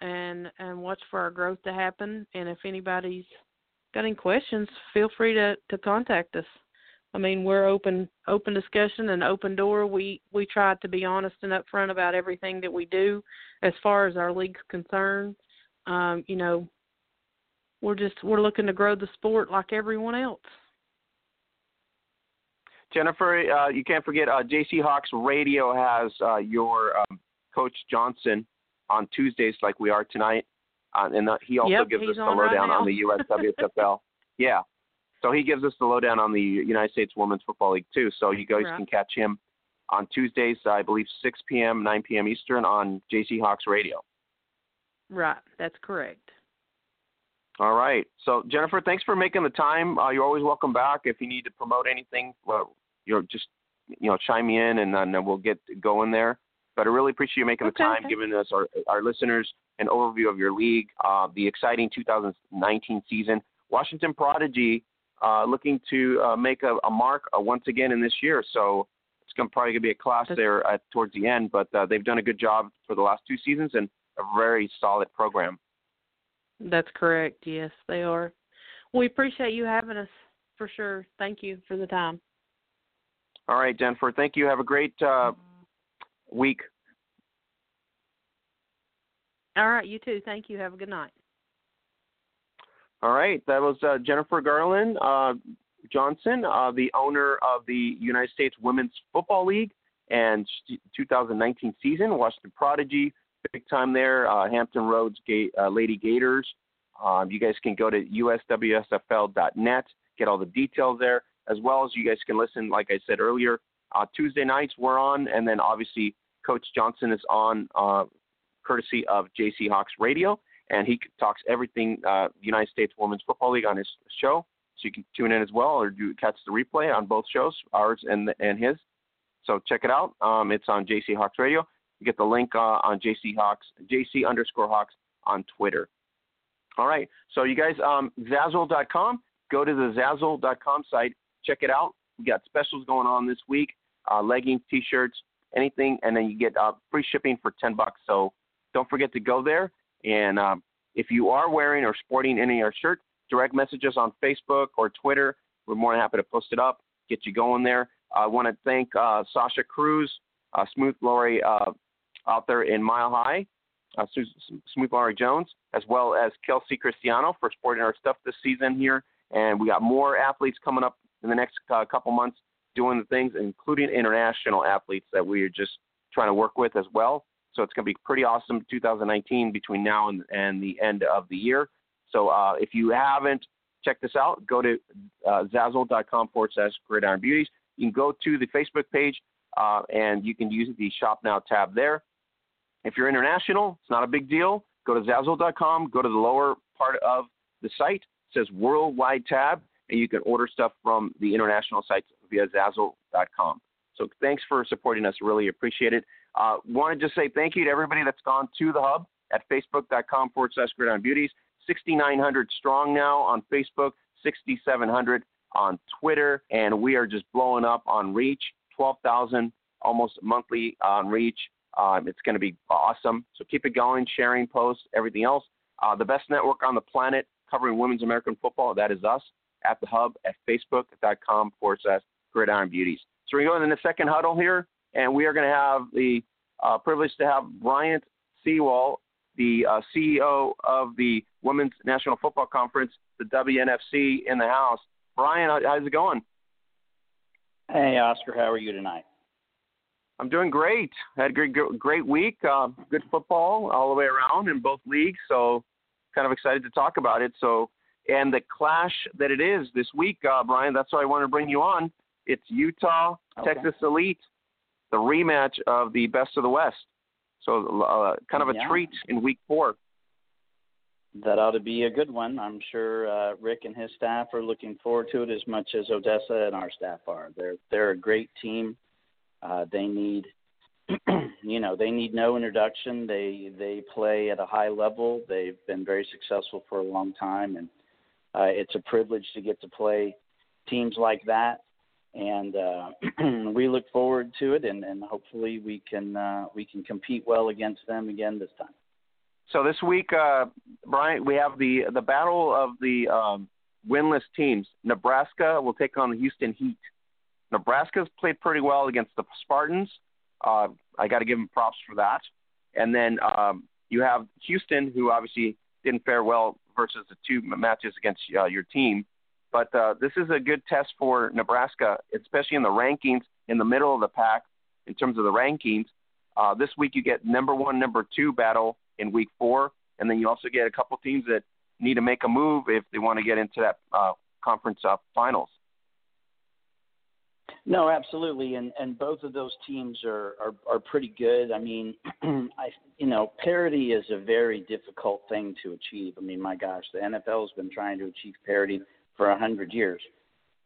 and and watch for our growth to happen. And if anybody's got any questions, feel free to to contact us. I mean, we're open open discussion and open door. We we try to be honest and upfront about everything that we do as far as our league's concerned um, you know, we're just we're looking to grow the sport like everyone else. Jennifer, uh, you can't forget uh, JC Hawks Radio has uh, your um, Coach Johnson on Tuesdays, like we are tonight, uh, and uh, he also Yep, gives us the on right lowdown on the USWFL. yeah, so he gives us the lowdown on the United States Women's Football League too. So you guys Right. can catch him on Tuesdays, I believe 6 p.m., 9 p.m. Eastern on JC Hawks Radio. Right, that's correct. All right. So Jennifer, thanks for making the time. Uh, you're always welcome back. If you need to promote anything, well, you're just you know chime me in, and then we'll get going there. But I really appreciate you making Okay, the time, giving us our our listeners an overview of your league, uh, the exciting 2019 season. Washington Prodigy uh, looking to uh, make a, a mark uh, once again in this year. So it's going to probably gonna be a class That's- there at, towards the end, but uh, they've done a good job for the last two seasons and a very solid program. That's correct. Yes, they are. We appreciate you having us for sure. Thank you for the time. All right, Jennifer. Thank you. Have a great uh, week. All right, you too. Thank you. Have a good night. All right, that was uh, Jennifer Garland uh, Johnson, uh, the owner of the United States Women's Football League and 2019 season. Washington Prodigy, big time there. Uh, Hampton Roads Ga- uh, Lady Gators. Um, you guys can go to uswsfl.net, get all the details there, as well as you guys can listen, like I said earlier, uh, Tuesday nights we're on, and then obviously Coach Johnson is on uh, courtesy of JC Hawks Radio, and he talks everything uh, United States Women's Football League on his show. So you can tune in as well, or do catch the replay on both shows, ours and and his. So check it out. Um, it's on JC Hawks Radio. You get the link uh, on JC Hawks, JC underscore Hawks on Twitter. All right. So you guys, um, Zazzle.com. Go to the Zazzle.com site. Check it out. We got specials going on this week. Uh, leggings, T-shirts, anything, and then you get uh, free shipping for ten bucks. So don't forget to go there. And um, if you are wearing or sporting any of our shirts, direct message us on Facebook or Twitter. We're more than happy to post it up, get you going there. I want to thank uh, Sasha Cruz, uh, Smooth Glory uh, out there in Mile High, uh, Smooth Glory Jones, as well as Kelsey Cristiano for supporting our stuff this season here. And we got more athletes coming up in the next uh, couple months doing the things, including international athletes that we are just trying to work with as well. So it's going to be pretty awesome 2019 between now and, and the end of the year. So uh, if you haven't checked this out, go to uh, zazzle.com forward slash gridiron beauties. You can go to the Facebook page uh, and you can use the Shop Now tab there. If you're international, it's not a big deal. Go to zazzle.com, go to the lower part of the site. It says Worldwide tab, and you can order stuff from the international sites via zazzle.com. So thanks for supporting us. Really appreciate it. Uh, wanted to just say thank you to everybody that's gone to the hub at facebook.com forward slash gridiron beauties. 6,900 strong now on Facebook, 6,700 on Twitter, and we are just blowing up on reach. 12,000 almost monthly on reach. Um, it's going to be awesome. So keep it going, sharing posts, everything else. Uh, the best network on the planet covering women's American football, that is us at the hub at facebook.com forward slash gridiron beauties. So we're going in the second huddle here, and we are going to have the uh, privilege to have Bryant Sewall, the uh, CEO of the Women's National Football Conference, the WNFC, in the house. Brian, how's it going? Hey, Oscar, how are you tonight? I'm doing great. Had a great, great week. Uh, good football all the way around in both leagues. So, kind of excited to talk about it. So, and the clash that it is this week, uh, Brian. That's why I wanted to bring you on. It's Utah, okay. Texas Elite, the rematch of the Best of the West. So, uh, kind of a yeah. treat in Week Four. That ought to be a good one. I'm sure uh, Rick and his staff are looking forward to it as much as Odessa and our staff are. They're they're a great team. Uh, they need, you know, they need no introduction. They they play at a high level. They've been very successful for a long time, and uh, it's a privilege to get to play teams like that. And uh, we look forward to it, and, and hopefully we can uh, we can compete well against them again this time. So this week, uh, Brian, we have the the battle of the um, winless teams. Nebraska will take on the Houston Heat. Nebraska's played pretty well against the Spartans. Uh, I got to give them props for that. And then um, you have Houston, who obviously didn't fare well versus the two matches against uh, your team. But uh, this is a good test for Nebraska, especially in the rankings in the middle of the pack in terms of the rankings. Uh, this week you get number one, number two battle in week four, and then you also get a couple teams that need to make a move if they want to get into that uh, conference uh, finals. No, absolutely, and and both of those teams are are, are pretty good. I mean, I you know parity is a very difficult thing to achieve. I mean, my gosh, the NFL has been trying to achieve parity for a hundred years,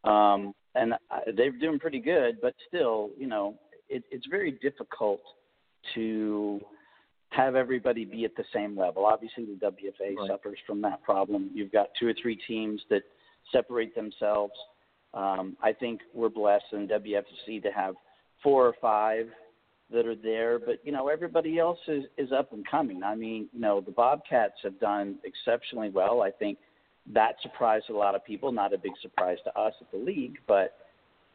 um, and I, they're doing pretty good. But still, you know, it, it's very difficult to have everybody be at the same level. Obviously, the WFA right. suffers from that problem. You've got two or three teams that separate themselves. Um, I think we're blessed in WFC to have four or five that are there, but you know everybody else is is up and coming. I mean, you know the Bobcats have done exceptionally well. I think that surprised a lot of people. Not a big surprise to us at the league, but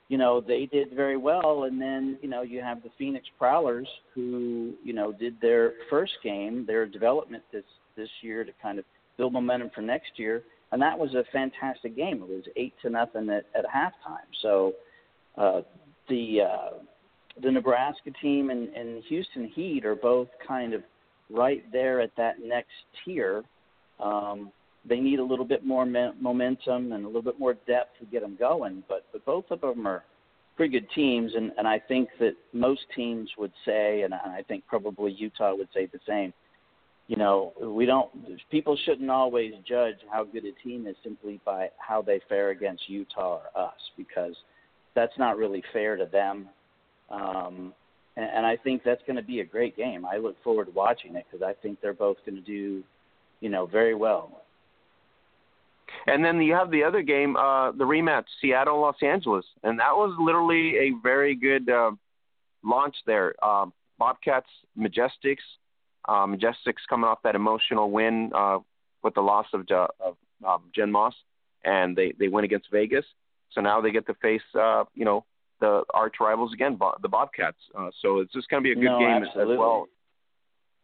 you know they did very well. And then you know you have the Phoenix Prowlers who you know did their first game, their development this this year to kind of build momentum for next year, and that was a fantastic game. It was eight to nothing at, at halftime. So uh, the uh, the Nebraska team and, and Houston Heat are both kind of right there at that next tier. Um, they need a little bit more me- momentum and a little bit more depth to get them going, but but both of them are pretty good teams, and and I think that most teams would say, and I think probably Utah would say the same. You know, we don't. People shouldn't always judge how good a team is simply by how they fare against Utah or us, because that's not really fair to them. Um, and, and I think that's going to be a great game. I look forward to watching it because I think they're both going to do, you know, very well. And then you have the other game, uh, the rematch, Seattle Los Angeles, and that was literally a very good uh, launch there. Um, Bobcats, Majestics, uh, Majestics coming off that emotional win uh, with the loss of, uh, of um, Jen Moss, and they they win against Vegas. So now they get to face, uh, you know, the arch rivals again, the Bobcats. Uh, so it's just going to be a good no, game absolutely. as well.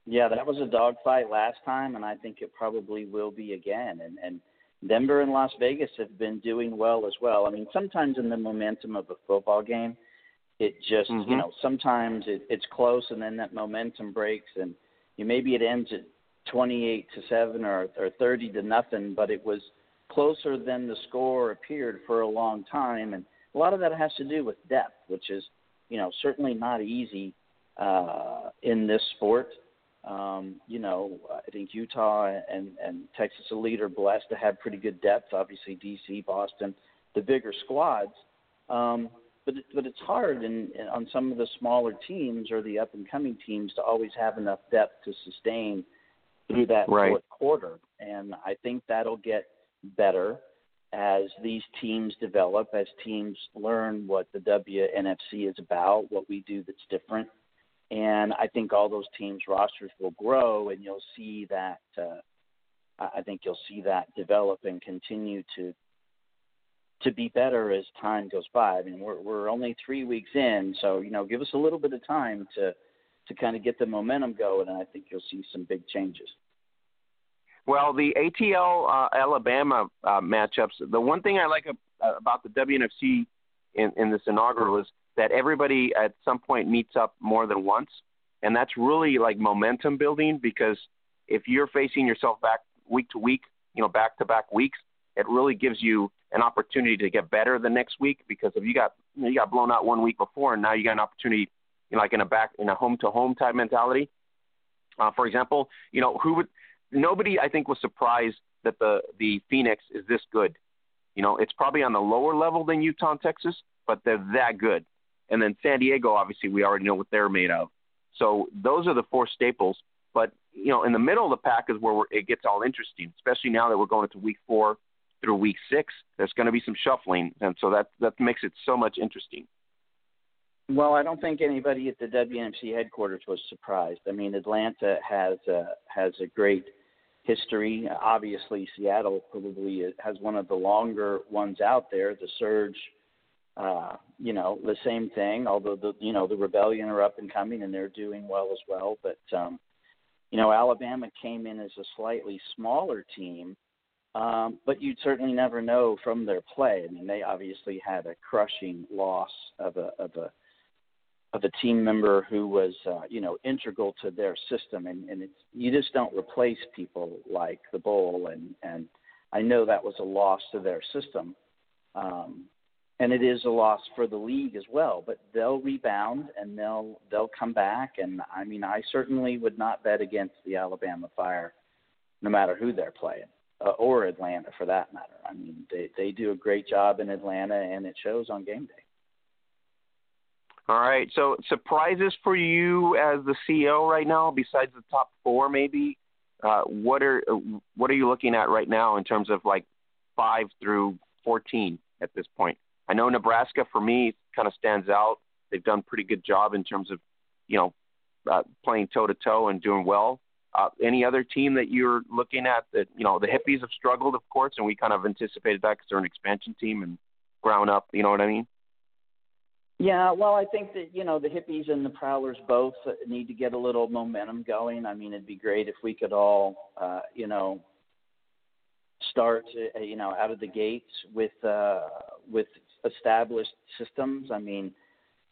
Yeah, that was a dogfight last time, and I think it probably will be again. And and Denver and Las Vegas have been doing well as well. I mean, sometimes in the momentum of a football game, it just mm-hmm. you know sometimes it, it's close, and then that momentum breaks, and you maybe it ends at 28 to seven or or 30 to nothing, but it was closer than the score appeared for a long time, and a lot of that has to do with depth, which is, you know, certainly not easy uh, in this sport. Um, you know, I think Utah and, and Texas Elite are blessed to have pretty good depth. Obviously, DC, Boston, the bigger squads. Um, but but it's hard on some of the smaller teams or the up and coming teams to always have enough depth to sustain through that right. fourth quarter. And I think that'll get better as these teams develop, as teams learn what the WNFC is about, what we do that's different. And I think all those teams' rosters will grow, and you'll see that. Uh, I think you'll see that develop and continue to to be better as time goes by. I mean, we're we're only three weeks in, so you know, give us a little bit of time to to kind of get the momentum going, and I think you'll see some big changes. Well, the ATL uh, Alabama uh, matchups. The one thing I like uh, about the WNFC in, in this inaugural is that everybody at some point meets up more than once, and that's really like momentum building because if you're facing yourself back week to week, you know, back to back weeks, it really gives you an opportunity to get better the next week because if you got you, know, you got blown out one week before and now you got an opportunity, you know, like in a back in a home to home type mentality. Uh, for example, you know, who would nobody I think was surprised that the the Phoenix is this good. You know, it's probably on the lower level than Utah and Texas, but they're that good. And then San Diego, obviously, we already know what they're made of. So those are the four staples. But you know, in the middle of the pack is where it gets all interesting, especially now that we're going into week four through week six. There's going to be some shuffling, and so that that makes it so much interesting. Well, I don't think anybody at the WNFC headquarters was surprised. I mean, Atlanta has a, has a great history. Obviously, Seattle probably has one of the longer ones out there. The Surge, uh, you know, the same thing. Although the you know the Rebellion are up and coming and they're doing well as well. But um, you know, Alabama came in as a slightly smaller team. Um, but you'd certainly never know from their play. I mean, they obviously had a crushing loss of a of a of a team member who was uh, you know integral to their system. And, and it's you just don't replace people like the bowl. And and I know that was a loss to their system. Um, and it is a loss for the league as well. But they'll rebound and they'll they'll come back. And I mean I certainly would not bet against the Alabama Fire no matter who they're playing uh, or Atlanta for that matter I mean they they do a great job in Atlanta and it shows on game day all right. So surprises for you as the CEO right now, besides the top four, maybe. Uh, what are what are you looking at right now in terms of like five through fourteen at this point? I know Nebraska for me kind of stands out. They've done a pretty good job in terms of, you know, uh, playing toe to toe and doing well. Uh, any other team that you're looking at that you know the hippies have struggled, of course, and we kind of anticipated that because they're an expansion team and ground up. You know what I mean? Yeah, well, I think that you know the hippies and the prowlers both need to get a little momentum going. I mean, it'd be great if we could all, uh, you know, start, uh, you know, out of the gates with uh, with established systems. I mean,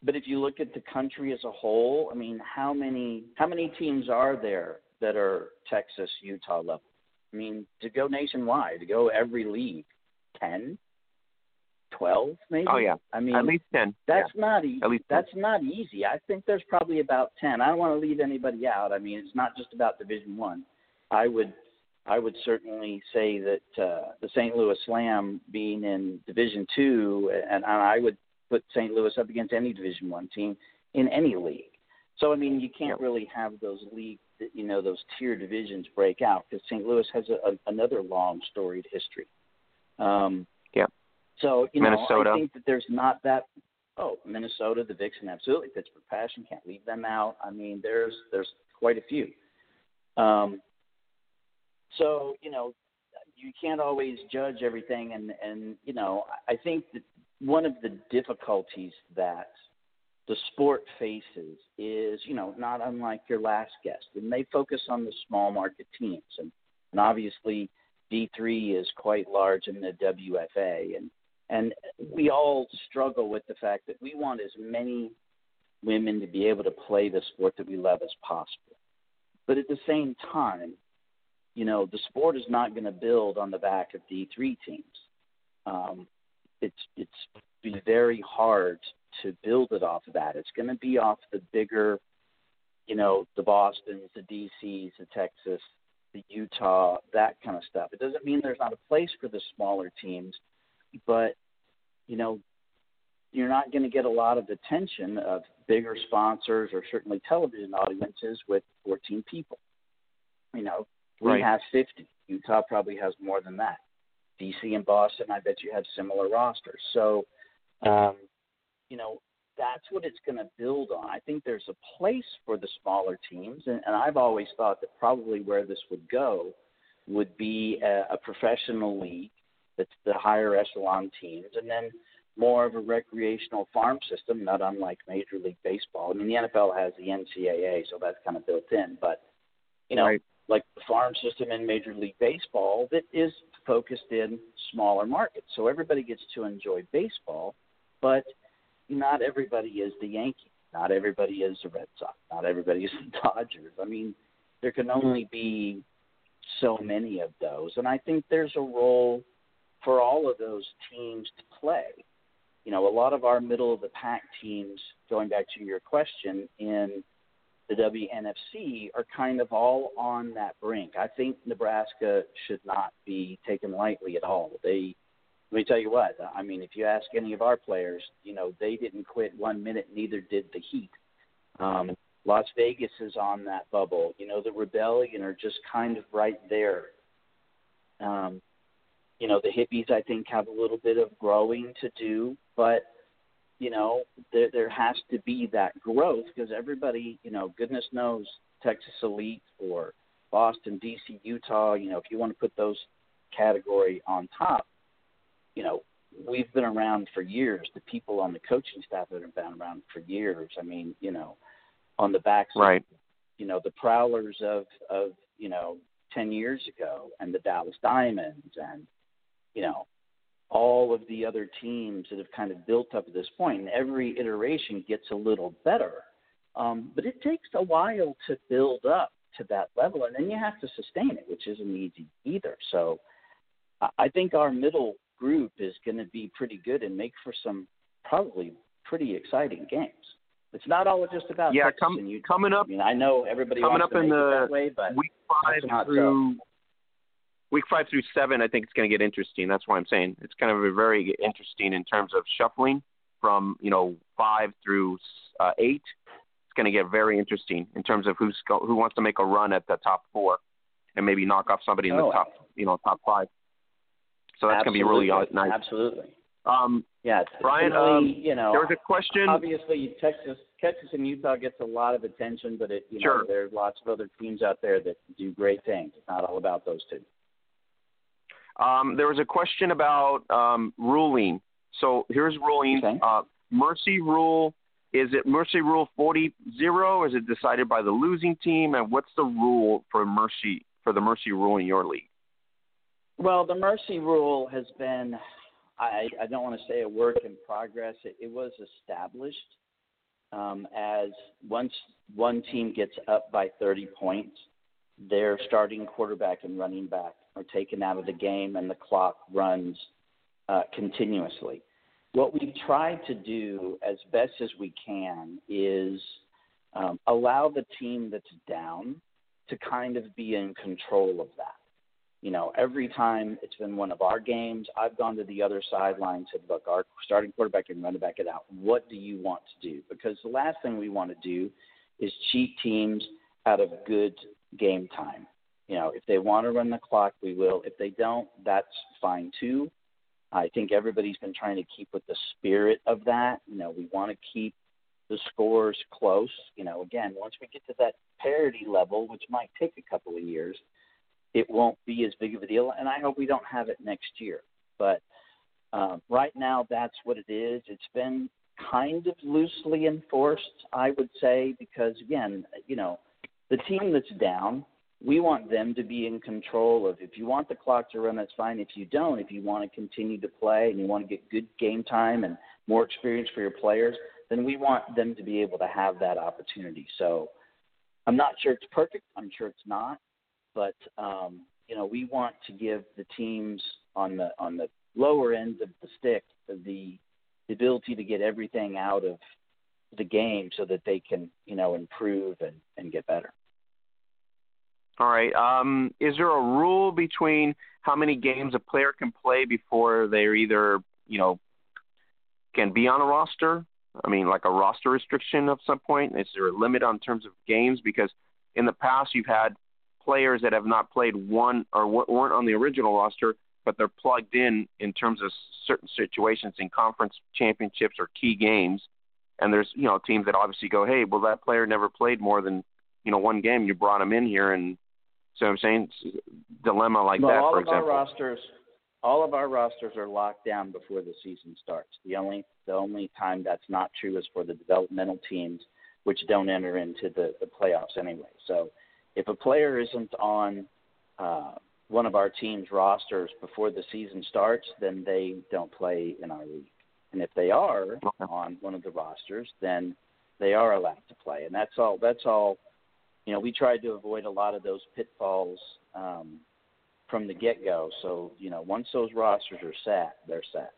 but if you look at the country as a whole, I mean, how many how many teams are there that are Texas, Utah level? I mean, to go nationwide, to go every league, ten, twelve, maybe. Oh yeah, I mean at least ten. That's yeah. not easy. At least 10. that's not easy. I think there's probably about ten. I don't want to leave anybody out. I mean, it's not just about Division One. I. I would I would certainly say that uh, the St. Louis Slam being in Division Two, and, and I would put St. Louis up against any Division One team in any league. So I mean, you can't really have those league, you know, those tier divisions break out because St. Louis has a, a, another long storied history. Um, yeah. So you Minnesota. know, I think that there's not that. Oh, Minnesota, the Vixen, absolutely. Pittsburgh Passion, can't leave them out. I mean, there's there's quite a few. Um, so you know, you can't always judge everything, and and you know, I think that one of the difficulties that the sport faces is, you know, not unlike your last guest, and they focus on the small market teams, and, and obviously D3 is quite large in the WFA, and and we all struggle with the fact that we want as many women to be able to play the sport that we love as possible, but at the same time, you know, the sport is not going to build on the back of D3 teams. Um, it's it's be very hard to build it off of that. It's going to be off the bigger, you know, the Boston's, the DC's, the Texas, the Utah, that kind of stuff. It doesn't mean there's not a place for the smaller teams, but you know, you're not going to get a lot of attention of bigger sponsors or certainly television audiences with 14 people. You know, we right. have 50. Utah probably has more than that. DC and Boston, I bet you have similar rosters. So, um, you know, that's what it's going to build on. I think there's a place for the smaller teams, and, and I've always thought that probably where this would go would be a, a professional league that's the higher echelon teams, and then more of a recreational farm system, not unlike Major League Baseball. I mean, the NFL has the NCAA, so that's kind of built in, but you know, right. like the farm system in Major League Baseball that is focused in smaller markets. So everybody gets to enjoy baseball, but not everybody is the Yankees. Not everybody is the Red Sox. Not everybody is the Dodgers. I mean, there can hmm. only be so many of those. And I think there's a role for all of those teams to play. You know, a lot of our middle of the pack teams, going back to your question, in the WNFC are kind of all on that brink. I think Nebraska should not be taken lightly at all. They let me tell you what, I mean, if you ask any of our players, you know, they didn't quit one minute, neither did the Heat. Um, Las Vegas is on that bubble. You know, the Rebellion are just kind of right there. Um, you know, the hippies, I think, have a little bit of growing to do, but you know, there there has to be that growth because everybody, you know, goodness knows Texas Elite or Boston, DC, Utah, you know, if you want to put those category on top, you know, we've been around for years. The people on the coaching staff that have been around for years. I mean, you know, on the backs right. of, you know, the prowlers of of, you know, ten years ago and the Dallas Diamonds and, you know, all of the other teams that have kind of built up at this point. And every iteration gets a little better. Um, but it takes a while to build up to that level, and then you have to sustain it, which isn't easy either. So I think our middle group is going to be pretty good and make for some probably pretty exciting games. It's not all just about yeah, Texas com- and coming up. I mean, I know everybody coming up to in the that way, but week five through so. week five through seven, I think it's going to get interesting. That's why I'm saying it's kind of a very interesting in terms of shuffling from you know five through uh, eight. It's going to get very interesting in terms of who's go, who wants to make a run at the top four and maybe knock off somebody in Oh, the top you know top five. So that's going to be really nice. Absolutely. Um, yeah, Brian, um, you know, there was a question. Obviously, Texas, Texas and Utah gets a lot of attention, but it, you sure. know, there's lots of other teams out there that do great things. It's not all about those two. Um, there was a question about um, ruling. So here's ruling. Okay. Uh, mercy rule. Is it mercy rule 40-0? Is it decided by the losing team? And what's the rule for mercy for the mercy rule in your league? Well, the mercy rule has been, I, I don't want to say a work in progress. It, it was established um, as once one team gets up by 30 points, their starting quarterback and running back are taken out of the game and the clock runs uh, continuously. What we've tried to do as best as we can is um, allow the team that's down to kind of be in control of that. You know, every time it's been one of our games, I've gone to the other sideline and said, look, our starting quarterback and running back it out. What do you want to do? Because the last thing we want to do is cheat teams out of good game time. You know, if they want to run the clock, we will. If they don't, that's fine too. I think everybody's been trying to keep with the spirit of that. You know, we want to keep the scores close. You know, again, once we get to that parity level, which might take a couple of years, it won't be as big of a deal. And I hope we don't have it next year. But um, right now, that's what it is. It's been kind of loosely enforced, I would say, because again, you know, the team that's down we want them to be in control of if you want the clock to run that's fine if you don't if you want to continue to play and you want to get good game time and more experience for your players then we want them to be able to have that opportunity so i'm not sure it's perfect i'm sure it's not but um you know we want to give the teams on the on the lower end of the stick the the ability to get everything out of the game so that they can you know improve and and get better all right. Um, is there a rule between how many games a player can play before they're either, you know, can be on a roster? I mean, like a roster restriction of some point. Is there a limit on terms of games? Because in the past, you've had players that have not played one or weren't on the original roster, but they're plugged in in terms of certain situations in conference championships or key games. And there's, you know, teams that obviously go, hey, well, that player never played more than, you know, one game. You brought him in here and so I'm saying dilemma like well, that, all for of example. Our rosters, all of our rosters are locked down before the season starts. The only the only time that's not true is for the developmental teams, which don't enter into the the playoffs anyway. So if a player isn't on uh, one of our team's rosters before the season starts, then they don't play in our league. And if they are on one of the rosters, then they are allowed to play. And that's all. That's all you know, we tried to avoid a lot of those pitfalls um, from the get go. So, you know, once those rosters are set, they're set.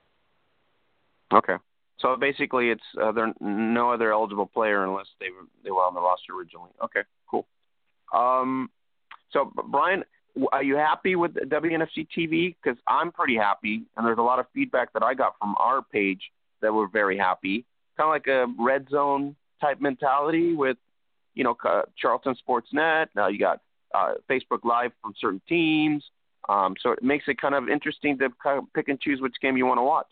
Okay. So basically, it's uh, there no other eligible player unless they were they were on the roster originally. Okay. Um, so Brian, are you happy with WNFC TV? Because I'm pretty happy, and there's a lot of feedback that I got from our page that we're very happy. Kind of like a red zone type mentality with you know, Charlton Sportsnet. Now you got uh, Facebook Live from certain teams. Um, so it makes it kind of interesting to kind of pick and choose which game you want to watch.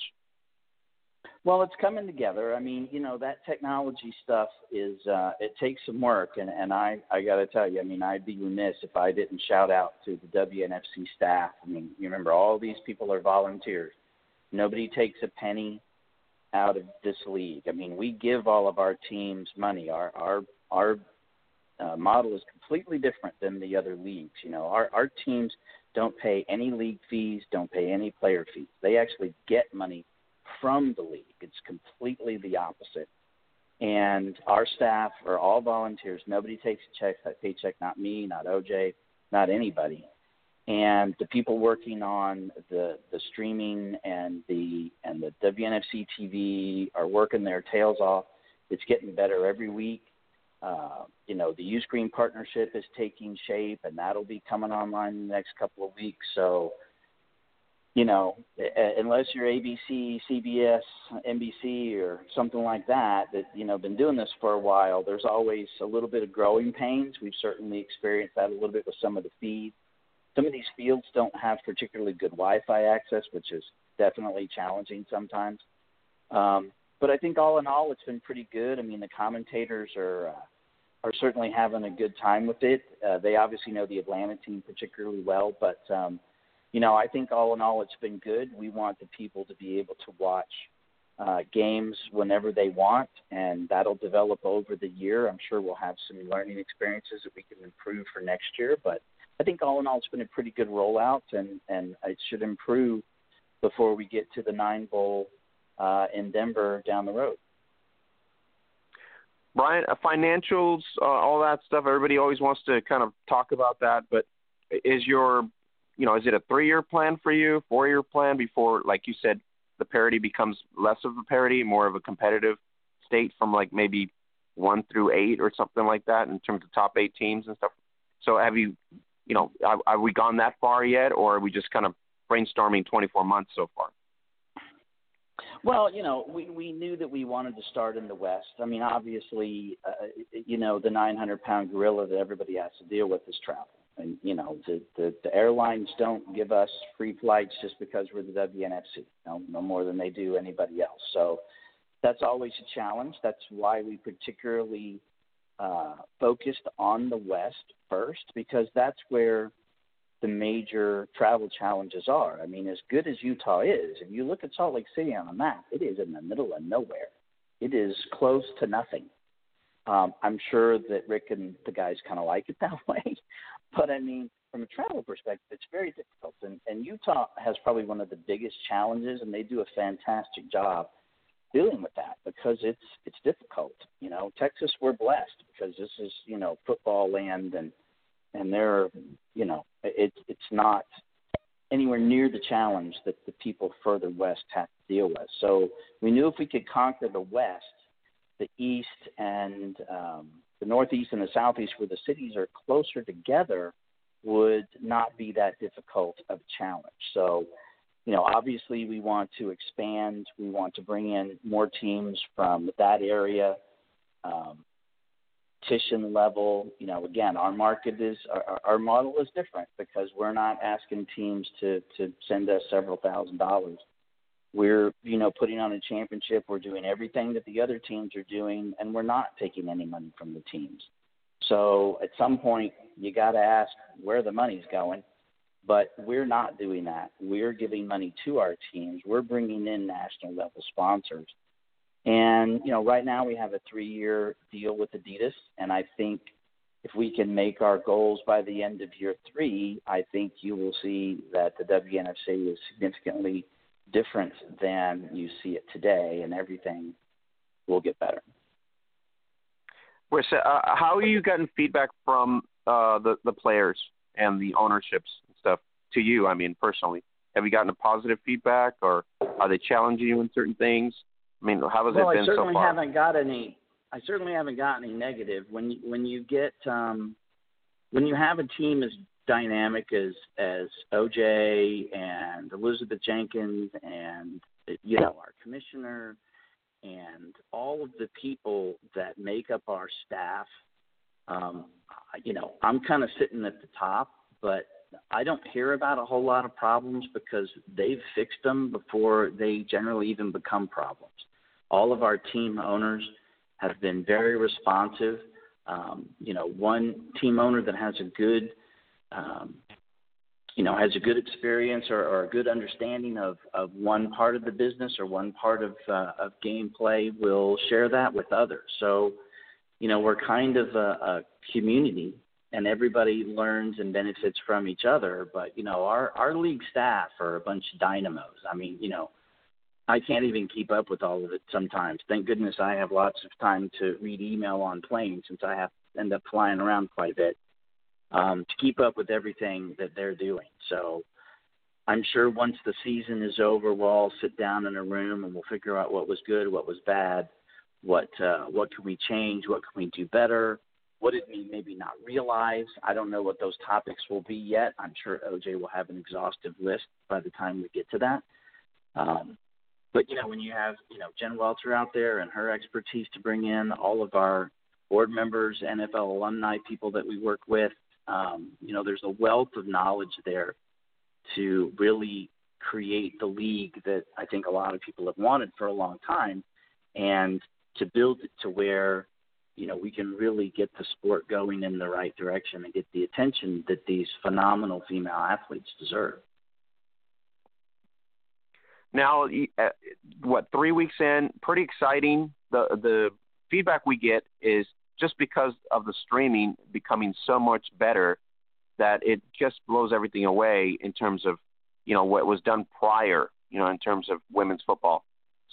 Well, it's coming together. I mean, you know, that technology stuff is uh, it takes some work, and and I I got to tell you, I mean, I'd be remiss if I didn't shout out to the WNFC staff. I mean, you remember all these people are volunteers. Nobody takes a penny out of this league. I mean, we give all of our teams money. Our our our uh, model is completely different than the other leagues. You know, our our teams don't pay any league fees, don't pay any player fees. They actually get money from the league. It's completely the opposite. And our staff are all volunteers. Nobody takes a check, a paycheck. Not me, not OJ, not anybody. And the people working on the the streaming and the and the WNFC TV are working their tails off. It's getting better every week uh, you know, the Uscreen partnership is taking shape, and that'll be coming online in the next couple of weeks. So, you know, unless you're ABC, CBS, NBC, or something like that, that you know, been doing this for a while, there's always a little bit of growing pains. We've certainly experienced that a little bit with some of the feeds. Some of these fields don't have particularly good Wi-Fi access, which is definitely challenging sometimes. Um, but I think all in all, it's been pretty good. I mean, the commentators are uh, are certainly having a good time with it. Uh, they obviously know the Atlanta team particularly well, but um, you know, I think all in all, it's been good. We want the people to be able to watch uh, games whenever they want, and that'll develop over the year. I'm sure we'll have some learning experiences that we can improve for next year, but I think all in all, it's been a pretty good rollout, and and it should improve before we get to the Nine Bowl uh, in Denver down the road. Brian, uh, financials, uh, all that stuff. Everybody always wants to kind of talk about that, but is your, you know, is it a three-year plan for you, four-year plan before, like you said, the parity becomes less of a parity, more of a competitive state from like maybe one through eight or something like that in terms of top eight teams and stuff. So have you, you know, have we gone that far yet, or are we just kind of brainstorming 24 months so far? Well, you know, we we knew that we wanted to start in the West. I mean, obviously, uh, you know, the 900 pound gorilla that everybody has to deal with is travel. And you know, the, the the airlines don't give us free flights just because we're the WNFC, no, no more than they do anybody else. So that's always a challenge. That's why we particularly uh, focused on the West first, because that's where the major travel challenges are. I mean, as good as Utah is, if you look at Salt Lake City on a map, it is in the middle of nowhere. It is close to nothing. Um, I'm sure that Rick and the guys kind of like it that way, but I mean, from a travel perspective, it's very difficult. And, and Utah has probably one of the biggest challenges, and they do a fantastic job dealing with that because it's it's difficult. You know, Texas, we're blessed because this is you know football land, and and they're you know it's it's not anywhere near the challenge that the people further west have to deal with. So we knew if we could conquer the west, the east and um, the northeast and the southeast, where the cities are closer together, would not be that difficult of a challenge. So, you know, obviously we want to expand. We want to bring in more teams from that area. Um, level. You know, again, our market is our, our model is different because we're not asking teams to to send us several thousand dollars. We're you know putting on a championship. We're doing everything that the other teams are doing, and we're not taking any money from the teams. So at some point, you got to ask where the money's going. But we're not doing that. We're giving money to our teams. We're bringing in national level sponsors and you know, right now we have a three-year deal with Adidas, and I think if we can make our goals by the end of year three, I think you will see that the WNFC is significantly different than you see it today, and everything will get better. Where's, uh, how are you getting feedback from uh, the the players and the ownerships and stuff to you? I mean, personally, have you gotten a positive feedback, or are they challenging you in certain things? I mean, how has well, it been so far? I certainly haven't got any. I certainly haven't got any negative. When you, when you get um, when you have a team as dynamic as as OJ and Elizabeth Jenkins and you know our commissioner and all of the people that make up our staff, um, you know, I'm kind of sitting at the top, but I don't hear about a whole lot of problems because they've fixed them before they generally even become problems. All of our team owners have been very responsive. Um, you know, one team owner that has a good, um, you know, has a good experience or, or a good understanding of, of one part of the business or one part of, uh, of gameplay will share that with others. So, you know, we're kind of a, a community and everybody learns and benefits from each other. But, you know, our, our league staff are a bunch of dynamos. I mean, you know, I can't even keep up with all of it sometimes. Thank goodness I have lots of time to read email on planes since I have to end up flying around quite a bit um, to keep up with everything that they're doing. So I'm sure once the season is over, we'll all sit down in a room and we'll figure out what was good, what was bad, what uh, what can we change, what can we do better, what did we maybe not realize. I don't know what those topics will be yet. I'm sure OJ will have an exhaustive list by the time we get to that. Um, but you know, when you have you know Jen Welter out there and her expertise to bring in, all of our board members, NFL alumni, people that we work with, um, you know, there's a wealth of knowledge there to really create the league that I think a lot of people have wanted for a long time, and to build it to where you know we can really get the sport going in the right direction and get the attention that these phenomenal female athletes deserve. Now, uh, what three weeks in, pretty exciting. The the feedback we get is just because of the streaming becoming so much better that it just blows everything away in terms of you know what was done prior you know in terms of women's football.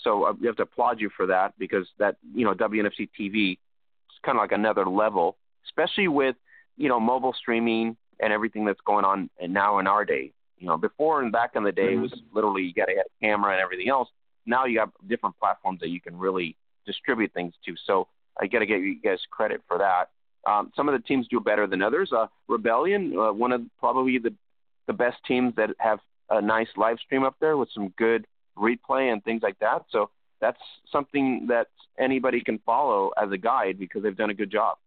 So uh, we have to applaud you for that because that you know WNFC TV is kind of like another level especially with you know mobile streaming and everything that's going on now in our day. You know before and back in the day mm-hmm. it was literally you got to have a camera and everything else. Now you have different platforms that you can really distribute things to. So I got to give you guys credit for that. Um, some of the teams do better than others. Uh, Rebellion, uh, one of probably the the best teams that have a nice live stream up there with some good replay and things like that. So that's something that anybody can follow as a guide because they've done a good job.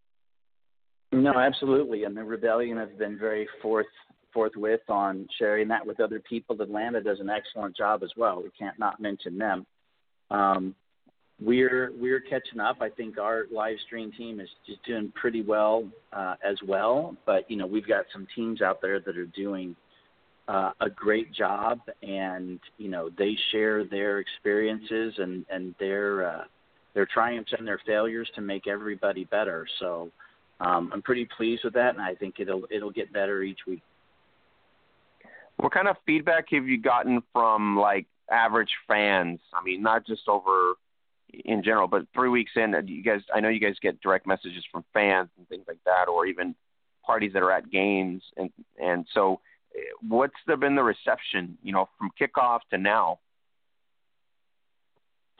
No, absolutely, and the Rebellion has been very forth forthwith on sharing that with other people. Atlanta does an excellent job as well. We can't not mention them. Um, we're we're catching up. I think our live stream team is just doing pretty well uh, as well. But you know, we've got some teams out there that are doing uh, a great job, and you know, they share their experiences and and their uh, their triumphs and their failures to make everybody better. So um, I'm pretty pleased with that, and I think it'll it'll get better each week. What kind of feedback have you gotten from like average fans? I mean, not just over in general. But three weeks in, uh, you guys, I know you guys get direct messages from fans and things like that, or even parties that are at games, and and so uh, what's there been the reception, you know, from kickoff to now?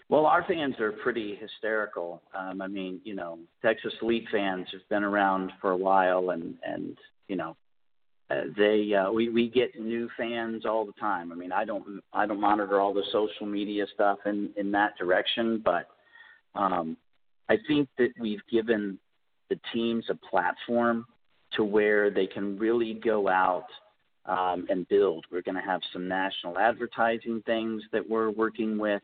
Well, our fans are pretty hysterical. Um, I mean, you know, Texas Elite fans have been around for a while, and and you know, uh, they uh, we we get new fans all the time. I mean, I don't I don't monitor all the social media stuff in in that direction, but um, I think that we've given the teams a platform to where they can really go out um, and build. We're going to have some national advertising things that we're working with.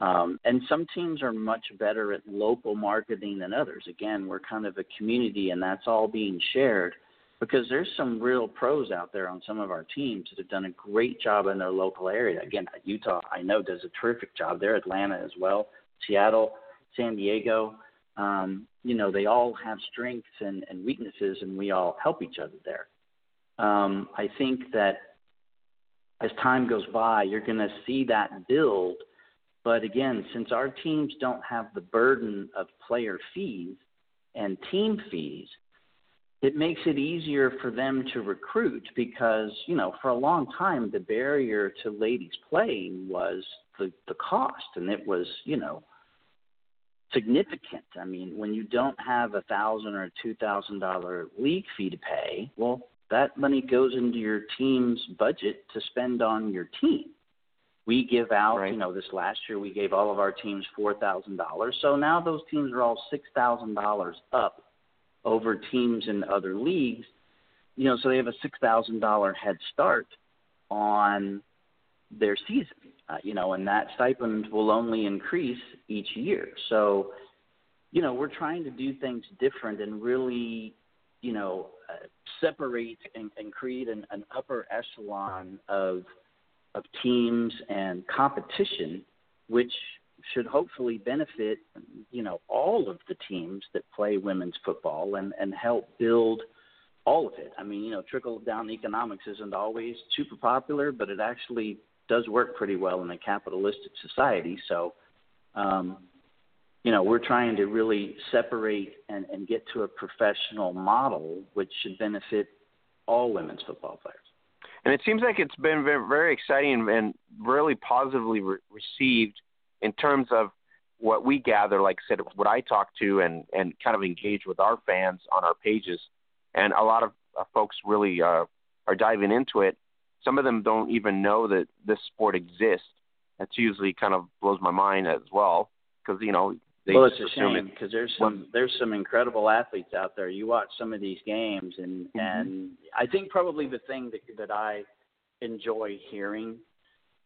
Um, and some teams are much better at local marketing than others. Again, we're kind of a community, and that's all being shared because there's some real pros out there on some of our teams that have done a great job in their local area. Again, Utah, I know, does a terrific job there. Atlanta as well, Seattle, San Diego. Um, you know, they all have strengths and, and weaknesses, and we all help each other there. Um, I think that as time goes by, you're going to see that build. But again, since our teams don't have the burden of player fees and team fees, it makes it easier for them to recruit because you know for a long time the barrier to ladies playing was the the cost and it was you know significant i mean when you don't have a thousand or two thousand dollar league fee to pay well that money goes into your team's budget to spend on your team we give out right. you know this last year we gave all of our teams four thousand dollars so now those teams are all six thousand dollars up over teams in other leagues, you know, so they have a six thousand dollar head start on their season, uh, you know, and that stipend will only increase each year. So, you know, we're trying to do things different and really, you know, uh, separate and, and create an, an upper echelon of of teams and competition, which should hopefully benefit you know all of the teams that play women's football and and help build all of it. I mean, you know, trickle down economics isn't always super popular, but it actually does work pretty well in a capitalistic society. So, um, you know, we're trying to really separate and, and get to a professional model which should benefit all women's football players. And it seems like it's been very, very exciting and really positively re- received in terms of what we gather, like I said, what I talk to and and kind of engage with our fans on our pages, and a lot of uh, folks really uh, are diving into it. Some of them don't even know that this sport exists. That's usually kind of blows my mind as well, because you know. They well, it's a shame because there's some there's some incredible athletes out there. You watch some of these games, and mm-hmm. and I think probably the thing that that I enjoy hearing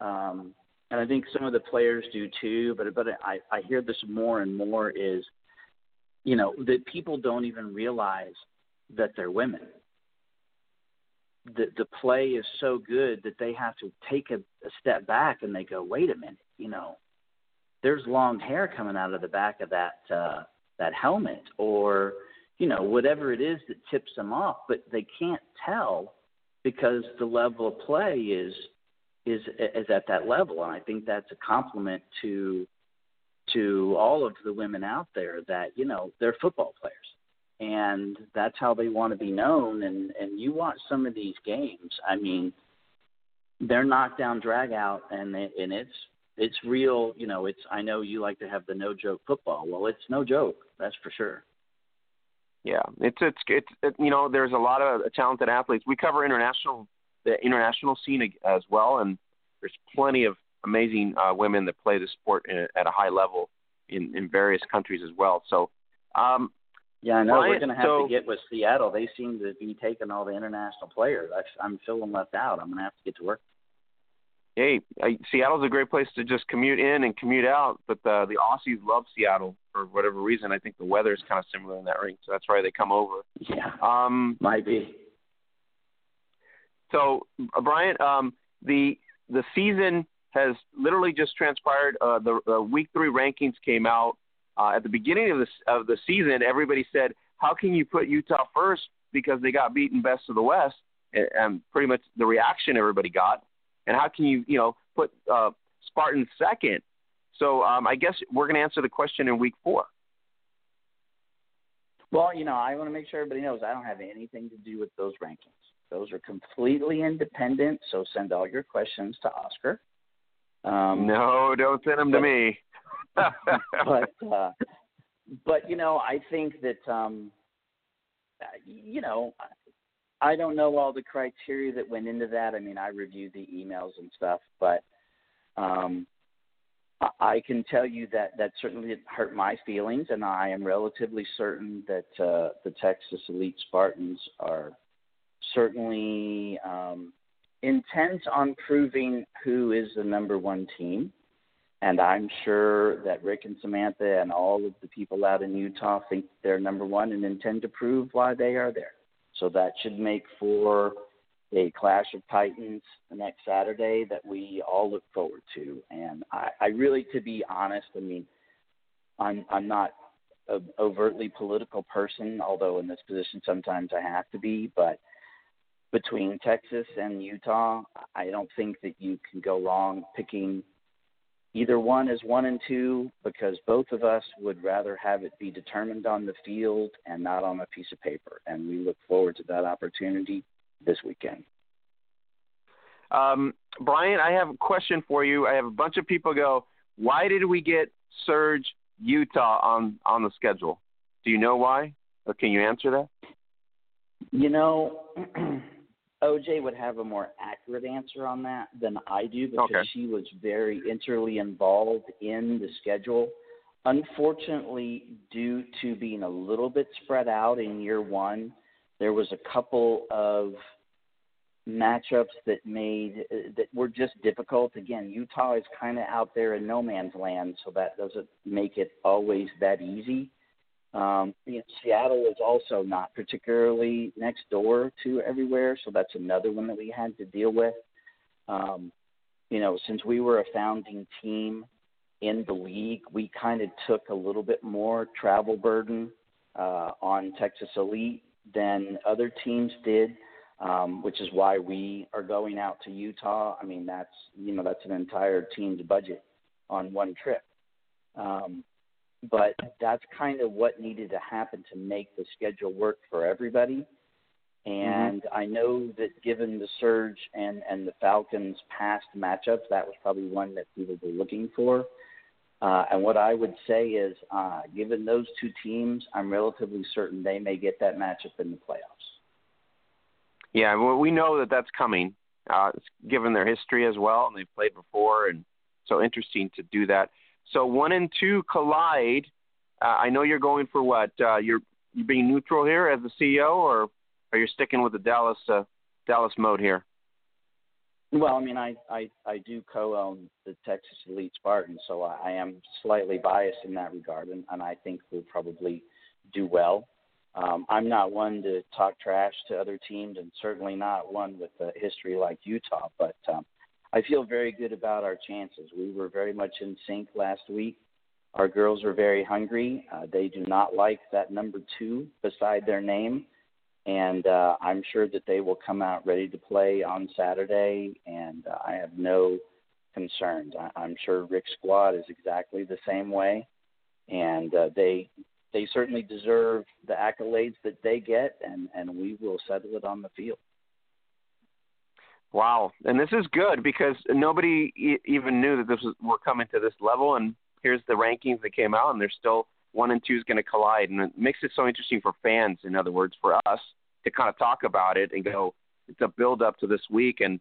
Um, and I think some of the players do too. But but I I hear this more and more is, you know, that people don't even realize that they're women. The the play is so good that they have to take a, a step back and they go, wait a minute, you know, there's long hair coming out of the back of that uh, that helmet, or you know whatever it is that tips them off, but they can't tell because the level of play is is is at that level, and I think that's a compliment to to all of the women out there that you know they're football players, and that's how they want to be known. And and you watch some of these games, I mean, they're knockdown drag out, and and it's it's real. You know, it's I know you like to have the no joke football. Well, it's no joke, that's for sure. Yeah, it's it's it's it, you know there's a lot of talented athletes. We cover international the international scene as well, and there's plenty of amazing uh, women that play the sport in, at a high level in in various countries as well. So. Um, yeah, I know Ryan, we're going to have so, to get with Seattle. They seem to be taking all the international players. I, I'm feeling left out. I'm going to have to get to work. Hey, I, Seattle's a great place to just commute in and commute out, but the the Aussies love Seattle for whatever reason. I think the weather is kind of similar in that ring, so that's why they come over. Yeah, um, might be. So, Brian, um, the the season has literally just transpired. Uh, the, the week three rankings came out uh, at the beginning of the of the season. Everybody said, "How can you put Utah first because they got beaten best of the West?" And, and pretty much the reaction everybody got. And how can you, you know, put uh, Spartan second? So um, I guess we're going to answer the question in week four. Well, you know, I want to make sure everybody knows I don't have anything to do with those rankings. Those are completely independent. So send all your questions to Oscar. Um, no, don't send them but, to me. but uh, but you know, I think that um, you know, I don't know all the criteria that went into that. I mean, I reviewed the emails and stuff, but um, I can tell you that that certainly hurt my feelings, and I am relatively certain that uh, the Texas Elite Spartans are certainly um, intent on proving who is the number one team. And I'm sure that Rick and Samantha and all of the people out in Utah think they're number one and intend to prove why they are there. So that should make for a clash of titans next Saturday that we all look forward to. And I, I really, to be honest, I mean, I'm I'm not a overtly political person, although in this position sometimes I have to be. But between Texas and Utah, I don't think that you can go wrong picking either one as one and two because both of us would rather have it be determined on the field and not on a piece of paper. And we look forward to that opportunity this weekend. Um, Brian, I have a question for you. I have a bunch of people go, why did we get Surge Utah on on the schedule? Do you know why? Or can you answer that? You know, OJ would have a more accurate answer on that than I do because okay. she was very intimately involved in the schedule. Unfortunately, due to being a little bit spread out in year one, there was a couple of matchups that made uh, that were just difficult. Again, Utah is kind of out there in no man's land, so that doesn't make it always that easy. Um, you know, Seattle is also not particularly next door to everywhere, so that's another one that we had to deal with. Um, you know, since we were a founding team in the league, we kind of took a little bit more travel burden uh, on Texas Elite than other teams did, um, which is why we are going out to Utah. I mean, that's you know that's an entire team's budget on one trip. Um, but that's kind of what needed to happen to make the schedule work for everybody. And mm-hmm. I know that given the Surge and, and the Falcons' past matchups, that was probably one that people were looking for. Uh, and what I would say is, uh, given those two teams, I'm relatively certain they may get that matchup in the playoffs. Yeah, well, we know that that's coming, uh, given their history as well, and they've played before, and so interesting to do that. So one and two collide. Uh, I know you're going for what? Uh, you're you being neutral here as the CEO, or are you sticking with the Dallas uh, Dallas mode here? Well, I mean, I I, I do co-own the Texas Elite Spartans, so I, I am slightly biased in that regard, and, and I think we'll probably do well. Um, I'm not one to talk trash to other teams, and certainly not one with a history like Utah. But um, I feel very good about our chances. We were very much in sync last week. Our girls are very hungry. Uh, they do not like that number two beside their name, and uh, I'm sure that they will come out ready to play on Saturday. And uh, I have no concerns. I, I'm sure Rick's squad is exactly the same way, and uh, they they certainly deserve the accolades that they get, and and we will settle it on the field. Wow, and this is good because nobody e- even knew that this was we're coming to this level, and here's the rankings that came out, and they're still one and two is going to collide, and it makes it so interesting for fans. In other words, for us to kind of talk about it and go, it's a build up to this week, and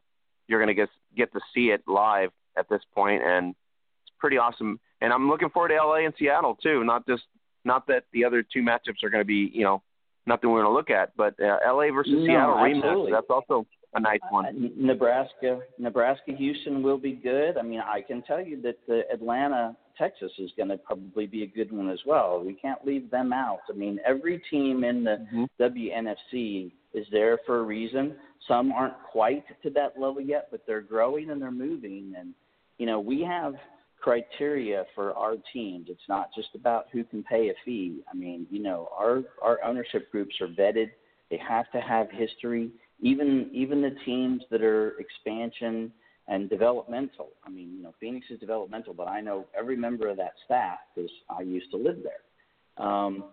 you're going to get get to see it live at this point, and it's pretty awesome. And I'm looking forward to LA and Seattle too, not just not that the other two matchups are going to be, you know, nothing we're going to look at, but uh, LA versus no, Seattle rematch. That's also a nice one. Uh, Nebraska, Nebraska, Houston will be good. I mean, I can tell you that the Atlanta, Texas is going to probably be a good one as well. We can't leave them out. I mean, every team in the mm-hmm. WNFC is there for a reason. Some aren't quite to that level yet, but they're growing and they're moving. And you know, we have criteria for our teams. It's not just about who can pay a fee. I mean, you know, our our ownership groups are vetted. They have to have history. Even even the teams that are expansion and developmental. I mean, you know, Phoenix is developmental, but I know every member of that staff because I used to live there. Um,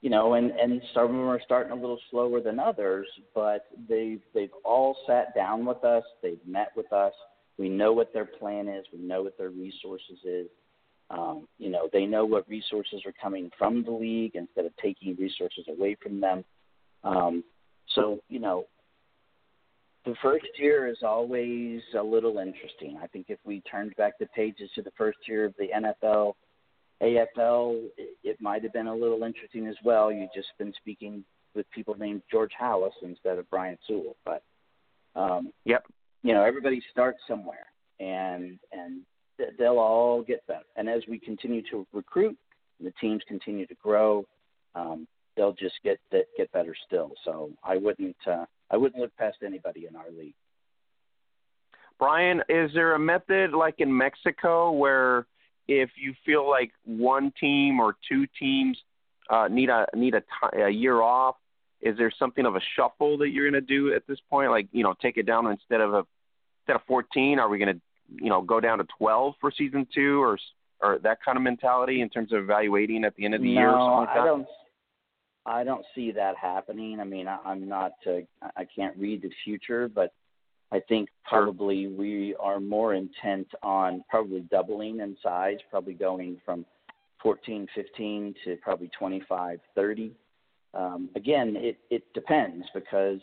you know, and and some of them are starting a little slower than others, but they've they've all sat down with us. They've met with us we know what their plan is. We know what their resources is. Um, you know, they know what resources are coming from the league instead of taking resources away from them. Um, so, you know, the first year is always a little interesting. I think if we turned back the pages to the first year of the NFL, AFL, it, it might have been a little interesting as well. You've just been speaking with people named George Halas instead of Brian Sewall. But um, yep, you know everybody starts somewhere and and they'll all get better and as we continue to recruit the teams continue to grow um, they'll just get get better still so i wouldn't uh, i wouldn't look past anybody in our league brian is there a method like in mexico where if you feel like one team or two teams uh, need a need a, t- a year off is there something of a shuffle that you're going to do at this point? Like, you know, take it down instead of a instead of 14, are we going to, you know, go down to 12 for season two, or or that kind of mentality in terms of evaluating at the end of the no, year? Or like I don't. I don't see that happening. I mean, I, I'm not. Uh, I can't read the future, but I think probably sure. we are more intent on probably doubling in size, probably going from 14, 15 to probably 25, 30 um, again, it, it depends because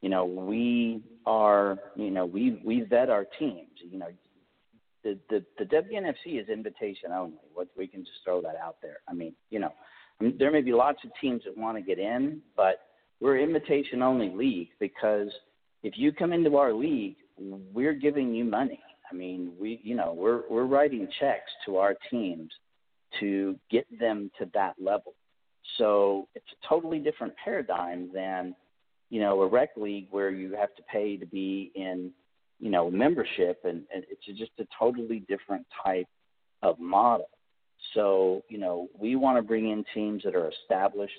you know we are you know we we vet our teams. You know, the the, the WNFC is invitation only. What we can just throw that out there. I mean, you know, There may be lots of teams that want to get in, but we're invitation only league because if you come into our league, we're giving you money. I mean, we you know we're we're writing checks to our teams to get them to that level. So it's a totally different paradigm than, you know, a rec league where you have to pay to be in, you know, membership, and, and it's just a totally different type of model. So, you know, we want to bring in teams that are established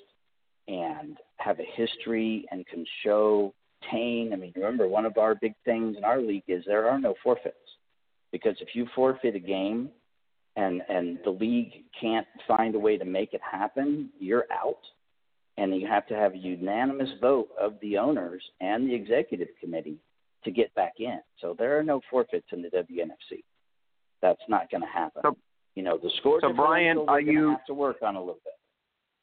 and have a history and can show Tane. I mean, remember, one of our big things in our league is there are no forfeits. Because if you forfeit a game, and and the league can't find a way to make it happen, you're out. And you have to have a unanimous vote of the owners and the executive committee to get back in. So there are no forfeits in the WNFC. That's not going to happen. You know, the scores. So Brian, are you have to work on a little bit?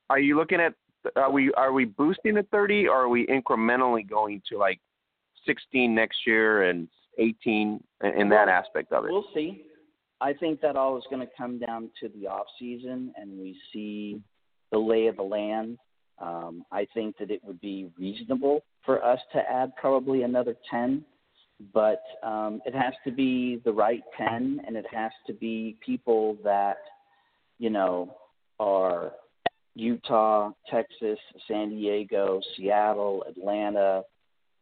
Are you looking at? Are we are we boosting to 30, or are we incrementally going to like 16 next year and 18 in that aspect of it? We'll see. I think that all is going to come down to the off season, and we see the lay of the land. Um, I think that it would be reasonable for us to add probably another ten, but um, it has to be the right 10 and it has to be people that you know are Utah, Texas, San Diego, Seattle, Atlanta,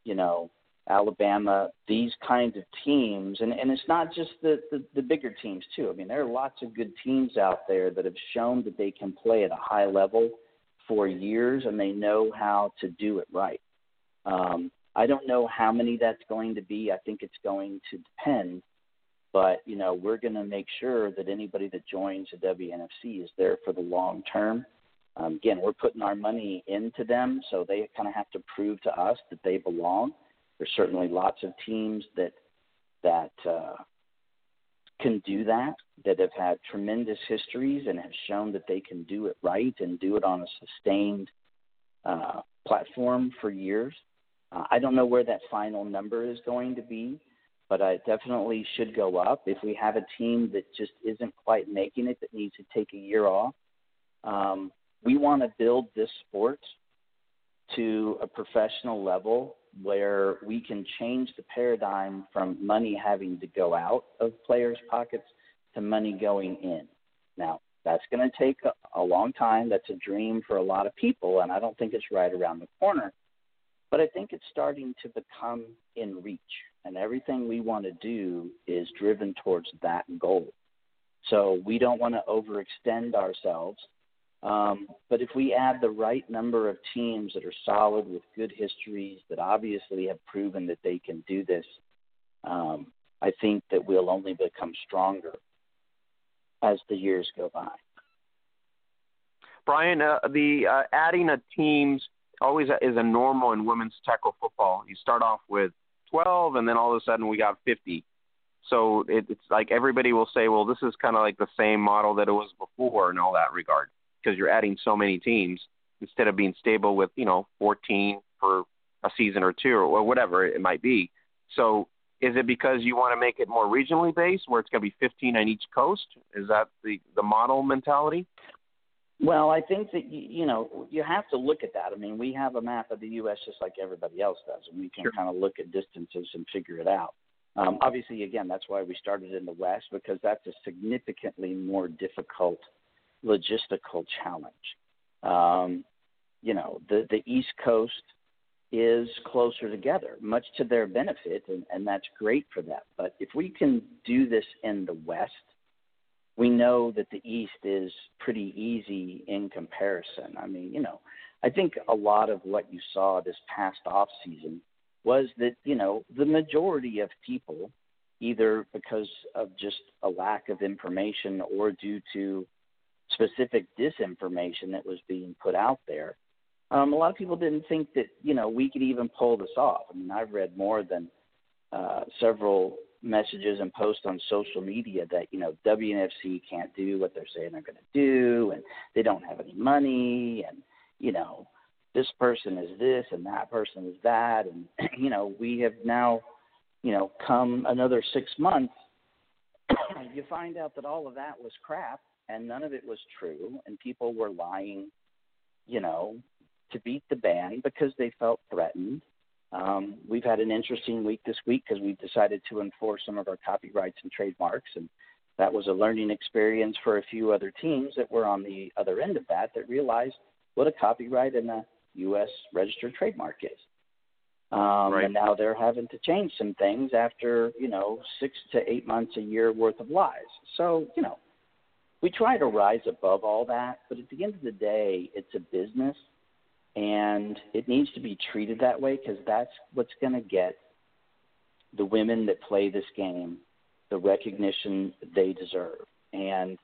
you know, Alabama, these kinds of teams, and and it's not just the, the the bigger teams too. I mean, there are lots of good teams out there that have shown that they can play at a high level for years, and they know how to do it right. Um, I don't know how many that's going to be. I think it's going to depend, but you know, we're going to make sure that anybody that joins the WNFC is there for the long term. Um, again, we're putting our money into them, so they kind of have to prove to us that they belong there's certainly lots of teams that that uh, can do that, that have had tremendous histories and have shown that they can do it right and do it on a sustained uh, platform for years. Uh, I don't know where that final number is going to be, but it definitely should go up. If we have a team that just isn't quite making it, that needs to take a year off, um, we want to build this sport to a professional level where we can change the paradigm from money having to go out of players' pockets to money going in. Now, that's going to take a, a long time. That's a dream for a lot of people, and I don't think it's right around the corner. But I think it's starting to become in reach, and everything we want to do is driven towards that goal. So we don't want to overextend ourselves um, but if we add the right number of teams that are solid with good histories that obviously have proven that they can do this, um, I think that we'll only become stronger as the years go by. Brian, uh, the uh, adding of teams always is a normal in women's tackle football. You start off with 12, and then all of a sudden we got 50. So it, it's like everybody will say, well, this is kind of like the same model that it was before in all that regard because you're adding so many teams instead of being stable with you know 14 for a season or two or whatever it might be. So is it because you want to make it more regionally based, where it's going to be 15 on each coast? Is that the the model mentality? Well, I think that you, you know you have to look at that. I mean, we have a map of the U.S. just like everybody else does, and we can sure. kind of look at distances and figure it out. Um, obviously, again, that's why we started in the West because that's a significantly more difficult logistical challenge. Um, you know, the the East Coast is closer together, much to their benefit, and, and that's great for them. But if we can do this in the West, we know that the East is pretty easy in comparison. I mean, you know, I think a lot of what you saw this past off season was that you know the majority of people, either because of just a lack of information or due to specific disinformation that was being put out there. Um, a lot of people didn't think that you know we could even pull this off. I mean, I've read more than uh, several messages and posts on social media that you know WNFC can't do what they're saying they're going to do, and they don't have any money, and you know this person is this and that person is that, and you know we have now you know come another six months, you find out that all of that was crap, and none of it was true, and people were lying, you know, to beat the band because they felt threatened. Um, we've had an interesting week this week because we've decided to enforce some of our copyrights and trademarks, and that was a learning experience for a few other teams that were on the other end of that that realized what a copyright and a U.S. registered trademark is. Um, right. And now they're having to change some things after you know six to eight months, a year worth of lies. So you know we try to rise above all that, but at the end of the day, it's a business and it needs to be treated that way because that's what's going to get the women that play this game the recognition they deserve. And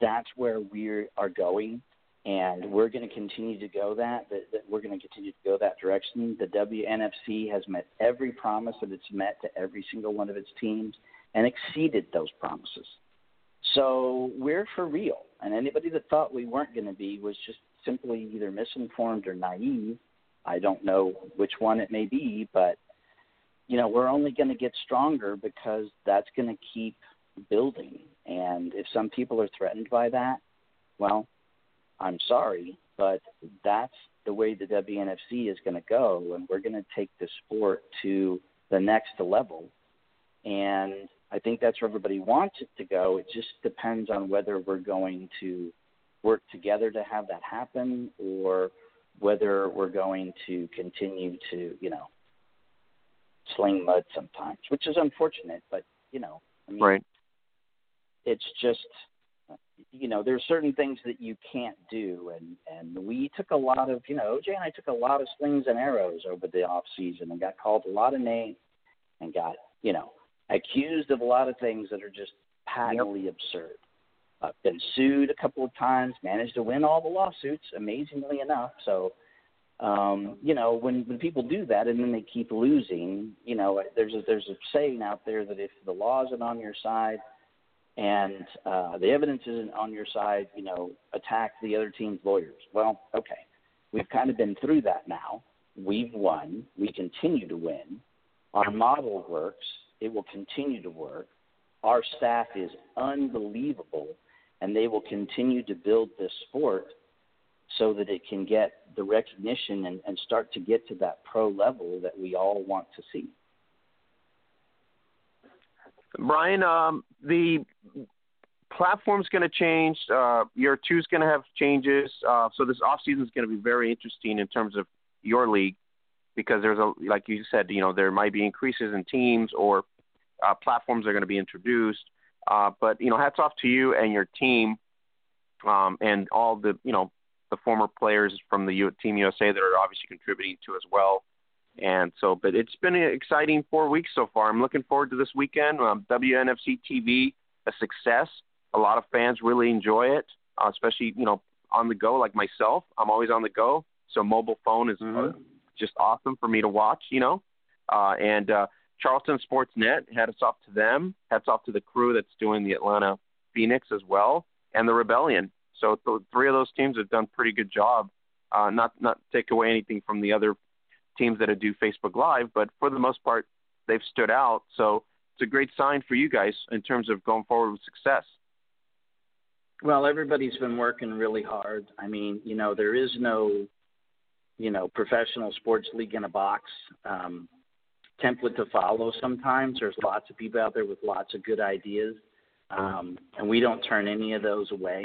that's where we are going. And we're going to continue to go that, that, that we're going to continue to go that direction. The WNFC has met every promise that it's met to every single one of its teams and exceeded those promises. So we're for real. And anybody that thought we weren't going to be was just simply either misinformed or naive. I don't know which one it may be, but you know, we're only going to get stronger because that's going to keep building. And if some people are threatened by that, well, I'm sorry, but that's the way the WNFC is going to go, and we're going to take the sport to the next level. And I think that's where everybody wants it to go. It just depends on whether we're going to work together to have that happen or whether we're going to continue to, you know, sling mud sometimes, which is unfortunate, but you know, I mean, right. it's just you know there's certain things that you can't do and and we took a lot of you know oj and i took a lot of slings and arrows over the off season and got called a lot of names and got you know accused of a lot of things that are just patently yep. absurd i've been sued a couple of times managed to win all the lawsuits amazingly enough so um you know when when people do that and then they keep losing you know there's a there's a saying out there that if the law isn't on your side and uh, the evidence isn't on your side, you know, attack the other team's lawyers. Well, okay, we've kind of been through that now. We've won. We continue to win. Our model works. It will continue to work. Our staff is unbelievable, and they will continue to build this sport so that it can get the recognition and, and start to get to that pro level that we all want to see. Brian, um, the platform's going to change. Uh, year two is going to have changes. Uh, so this off season is going to be very interesting in terms of your league because there's a like you said, you know, there might be increases in teams or uh, platforms are going to be introduced. Uh, but you know, hats off to you and your team um, and all the you know the former players from the U- Team USA that are obviously contributing to as well. And so, but it's been an exciting four weeks so far. I'm looking forward to this weekend. Um, WNFC TV, a success. A lot of fans really enjoy it, uh, especially you know on the go like myself. I'm always on the go, so mobile phone is mm-hmm. just awesome for me to watch. You know, uh, and uh, Charleston Sports Net. Hats off to them. Hats off to the crew that's doing the Atlanta Phoenix as well, and the Rebellion. So the three of those teams have done pretty good job. Uh, not not take away anything from the other teams that do Facebook Live, but for the most part, they've stood out. So it's a great sign for you guys in terms of going forward with success. Well, everybody's been working really hard. I mean, you know, there is no, you know, professional sports league in a box um, template to follow. Sometimes there's lots of people out there with lots of good ideas, um, and we don't turn any of those away.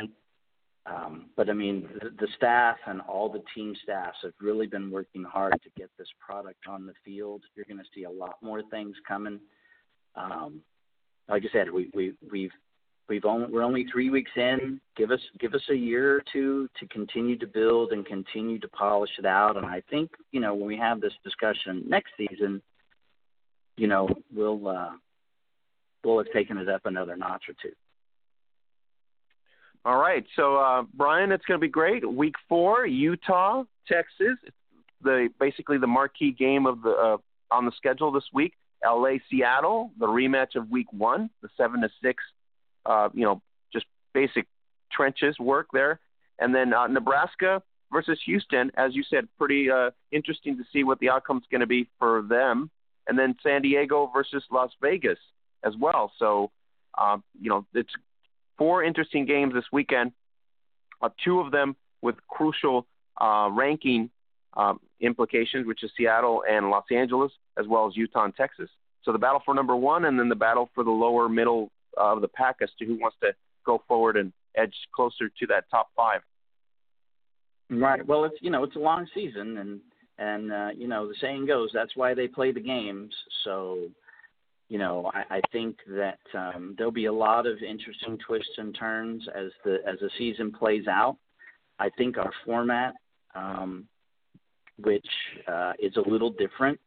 Um, but I mean, the, the staff and all the team staffs have really been working hard to get this product on the field. You're going to see a lot more things coming. Um, like I said, we, we we've we've only we're only three weeks in. Give us give us a year or two to continue to build and continue to polish it out. And I think you know when we have this discussion next season, you know we'll uh, we'll have taken it up another notch or two. All right. So, uh, Brian, it's going to be great. Week four, Utah, Texas. The basically the marquee game of the uh, on the schedule this week. L.A. Seattle, the rematch of Week One, the seven to six. Uh, you know, just basic trenches work there, and then uh, Nebraska versus Houston. As you said, pretty uh, interesting to see what the outcome's going to be for them. And then San Diego versus Las Vegas as well. So, uh, you know, it's four interesting games this weekend, uh, two of them with crucial uh, ranking um, implications, which is Seattle and Los Angeles, as well as Utah and Texas. So the battle for number one, and then the battle for the lower middle of the pack as to who wants to go forward and edge closer to that top five. Right. Well, it's you know it's a long season, and and uh, you know the saying goes that's why they play the games. So you know, I, I think that um, there'll be a lot of interesting twists and turns as the as the season plays out. I think our format, um, which uh, is a little different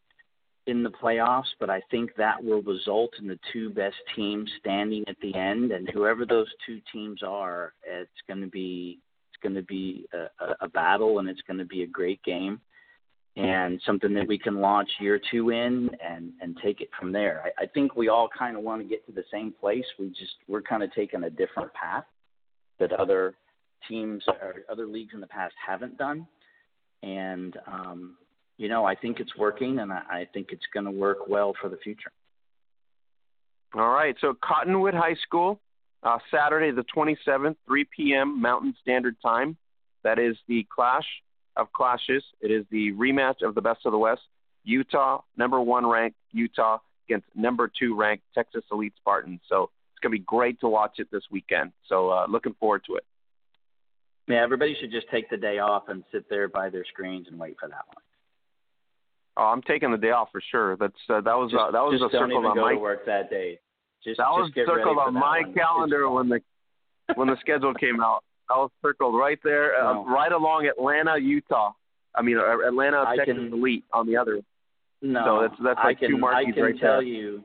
in the playoffs, but I think that will result in the two best teams standing at the end, and whoever those two teams are, it's going to be it's going to be a, a battle, and it's going to be a great game and something that we can launch year two in and and take it from there. I, I think we all kind of want to get to the same place. We just we're kind of taking a different path that other teams or other leagues in the past haven't done, and um, you know I think it's working, and I, I think it's going to work well for the future. All right, so Cottonwood High School, uh, Saturday the 27th, 3 p.m. Mountain Standard Time. That is the clash of clashes. It is the rematch of the Best of the West. Utah, number one ranked Utah against number two ranked Texas Elite Spartans. So it's going to be great to watch it this weekend. So uh, looking forward to it. Yeah, everybody should just take the day off and sit there by their screens and wait for that one. Oh, I'm taking the day off for sure. That's uh, that was just, uh, that was just a don't circle even on go my to work that day. Just, that just get circled on my that calendar when the when the schedule came out. That was circled right there, uh, No. right along Atlanta, Utah. I mean, uh, Atlanta, I Texas can- Elite on the other. No, So that's- that's like I can, two marquees I can tell there. you,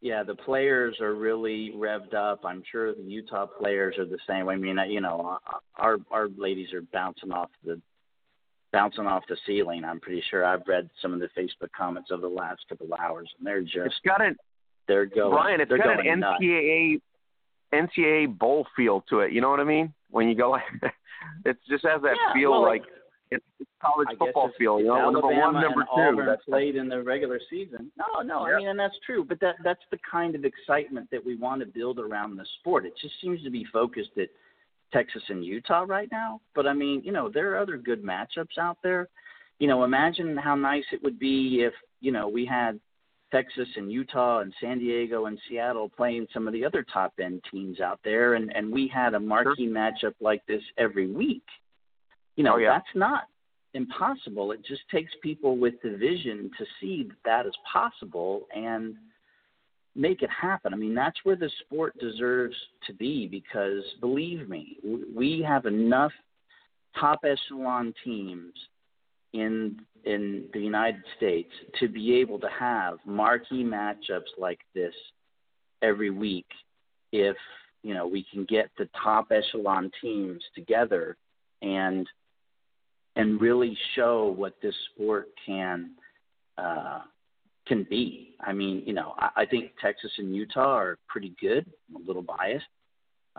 yeah, the players are really revved up. I'm sure the Utah players are the same. I mean, you know, our our ladies are bouncing off the bouncing off the ceiling. I'm pretty sure I've read some of the Facebook comments over the last couple of hours, and they're just It's got an they're going. Brian. It's got an nuts. NCAA NCAA bowl feel to it. You know what I mean? When you go, it just has that Yeah, feel well, like it's it's college I football if, feel. You know, number Alabama one, number and two. Auburn That's played in the regular season. No, no, Yeah. I mean, and that's true. But that that's the kind of excitement that we want to build around the sport. It just seems to be focused at Texas and Utah right now. But I mean, you know, there are other good matchups out there. You know, imagine how nice it would be if you know we had Texas and Utah and San Diego and Seattle playing some of the other top end teams out there, and and we had a marquee matchup like this every week. You know, Oh, yeah. that's not impossible. It just takes people with the vision to see that that is possible and make it happen. I mean, that's where the sport deserves to be because believe me, we have enough top echelon teams in in the United States to be able to have marquee matchups like this every week if you know we can get the top echelon teams together and and really show what this sport can uh, can be. I mean, you know, I, I think Texas and Utah are pretty good. I'm a little biased,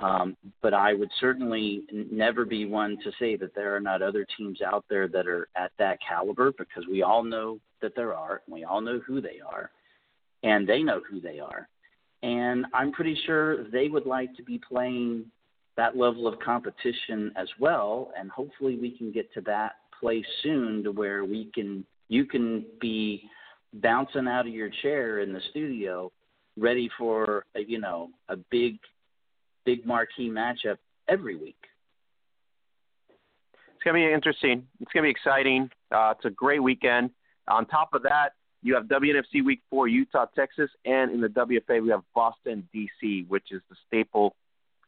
um, but I would certainly never be one to say that there are not other teams out there that are at that caliber because we all know that there are, and we all know who they are, and they know who they are. And I'm pretty sure they would like to be playing that level of competition as well. And hopefully we can get to that place soon to where we can you can be bouncing out of your chair in the studio ready for a, you know a big big marquee matchup every week. It's gonna be interesting. It's gonna be exciting. Uh, it's a great weekend. On top of that, you have WNFC Week Four, Utah, Texas, and in the WFA we have Boston, DC, which is the staple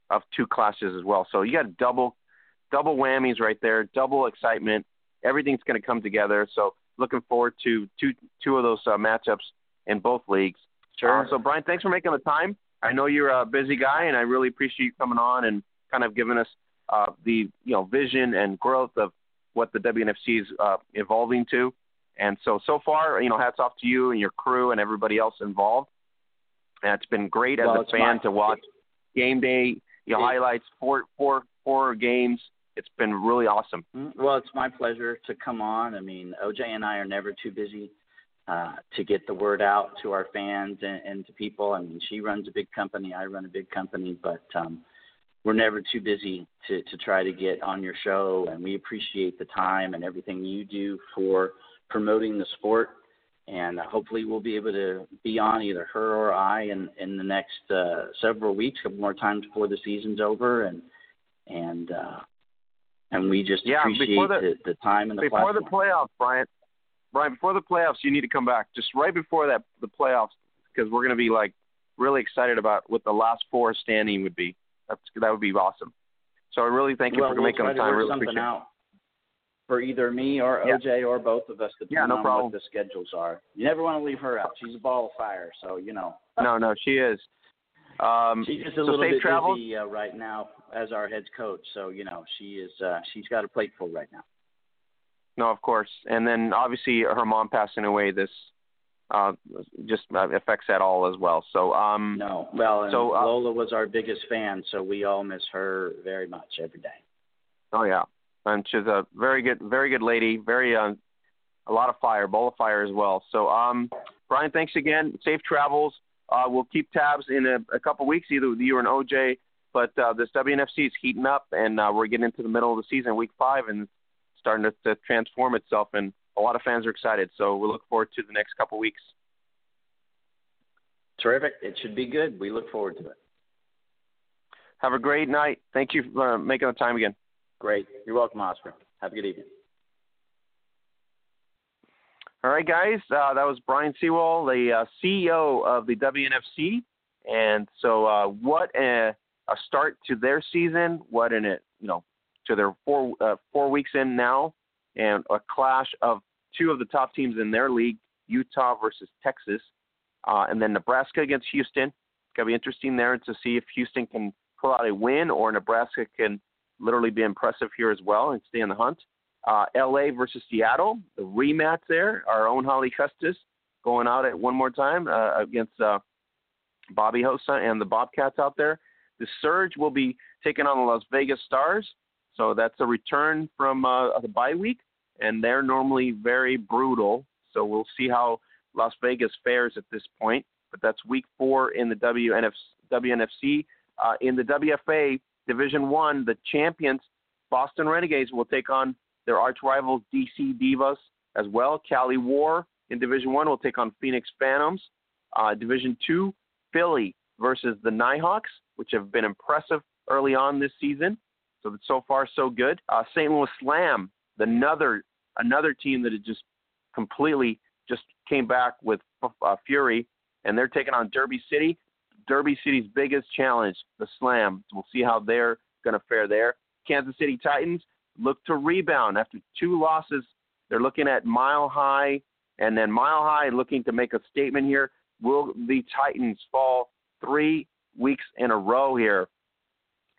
of two classes as well. So you got double double whammies right there, double excitement. Everything's going to come together. So looking forward to two two of those uh, matchups in both leagues. Uh, so Brian, thanks for making the time. I know you're a busy guy, and I really appreciate you coming on and kind of giving us uh, the you know vision and growth of what the WNFC is uh, evolving to. And so so far, you know, hats off to you and your crew and everybody else involved. And it's been great as Well, a fan to watch game day, you know, It- highlights, four four four games. It's been really awesome. Mm, Well, it's my pleasure to come on. I mean, OJ and I are never too busy uh, to get the word out to our fans and, and to people. I mean, she runs a big company, I run a big company, but um, we're never too busy to, to try to get on your show. And we appreciate the time and everything you do for promoting the sport. And uh, hopefully, we'll be able to be on either her or I in, in the next uh, several weeks, a couple more times before the season's over. And and uh, and we just Yeah, appreciate the- the, the time and the before the playoffs, Brian. Brian, before the playoffs, you need to come back. Just right before that, the playoffs, because we're going to be like really excited about what the last four standing would be. That's that would be awesome. So I really thank you well, for we'll making the time. Really something appreciate out for either me or Yeah. OJ or both of us, depending Yeah, no on problem. what the schedules are. You never want to leave her out. She's a ball of fire, so you know. No, no, she is. Um, She's just a so little bit travels. busy uh, right now as our head coach, so you know she is. Uh, she's got a plate full right now. No, of course. And then obviously her mom passing away. This uh, just uh, affects that all as well. So um, No, well, and So, uh, Lola was our biggest fan, so we all miss her very much every day. Oh yeah, and she's a very good, very good lady. Very uh, a lot of fire, bowl of fire as well. So um, Brian, thanks again. Safe travels. Uh, we'll keep tabs in a, a couple weeks, either with you or an OJ. But uh, this WNFC is heating up, and uh, we're getting into the middle of the season, week five, and starting to, to transform itself. And a lot of fans are excited. So we look forward to the next couple weeks. Terrific. It should be good. We look forward to it. Have a great night. Thank you for making the time again. Great. You're welcome, Oscar. Have a good evening. All right, guys. Uh, that was Brian Sewall, the uh, CEO of the WNFC. And so, uh, what a, a, start to their season! What an, it, you know, to their four uh, four weeks in now, and a clash of two of the top teams in their league, Utah versus Texas, uh, and then Nebraska against Houston. It's gonna be interesting there to see if Houston can pull out a win or Nebraska can literally be impressive here as well and stay in the hunt. Uh, LA versus Seattle, the rematch there. Our own Holly Custis going out at one more time uh, against uh, Bobby Hosa and the Bobcats out there. The Surge will be taking on the Las Vegas Stars. So that's a return from uh, the bye week, and they're normally very brutal. So we'll see how Las Vegas fares at this point. But that's week four in the WNF, WNFC. Uh, in the WFA Division One, the champions Boston Renegades will take on their arch rivals DC Divas as well. Cali War in Division One will take on Phoenix Phantoms. Uh, Division Two, Philly versus the Nighthawks, which have been impressive early on this season. So so far so good. Uh, St. Louis Slam, another another team that had just completely just came back with uh, fury, and they're taking on Derby City. Derby City's biggest challenge, the Slam. We'll see how they're going to fare there. Kansas City Titans look to rebound after two losses. They're looking at Mile High, and then Mile High looking to make a statement here. Will the Titans fall three weeks in a row here?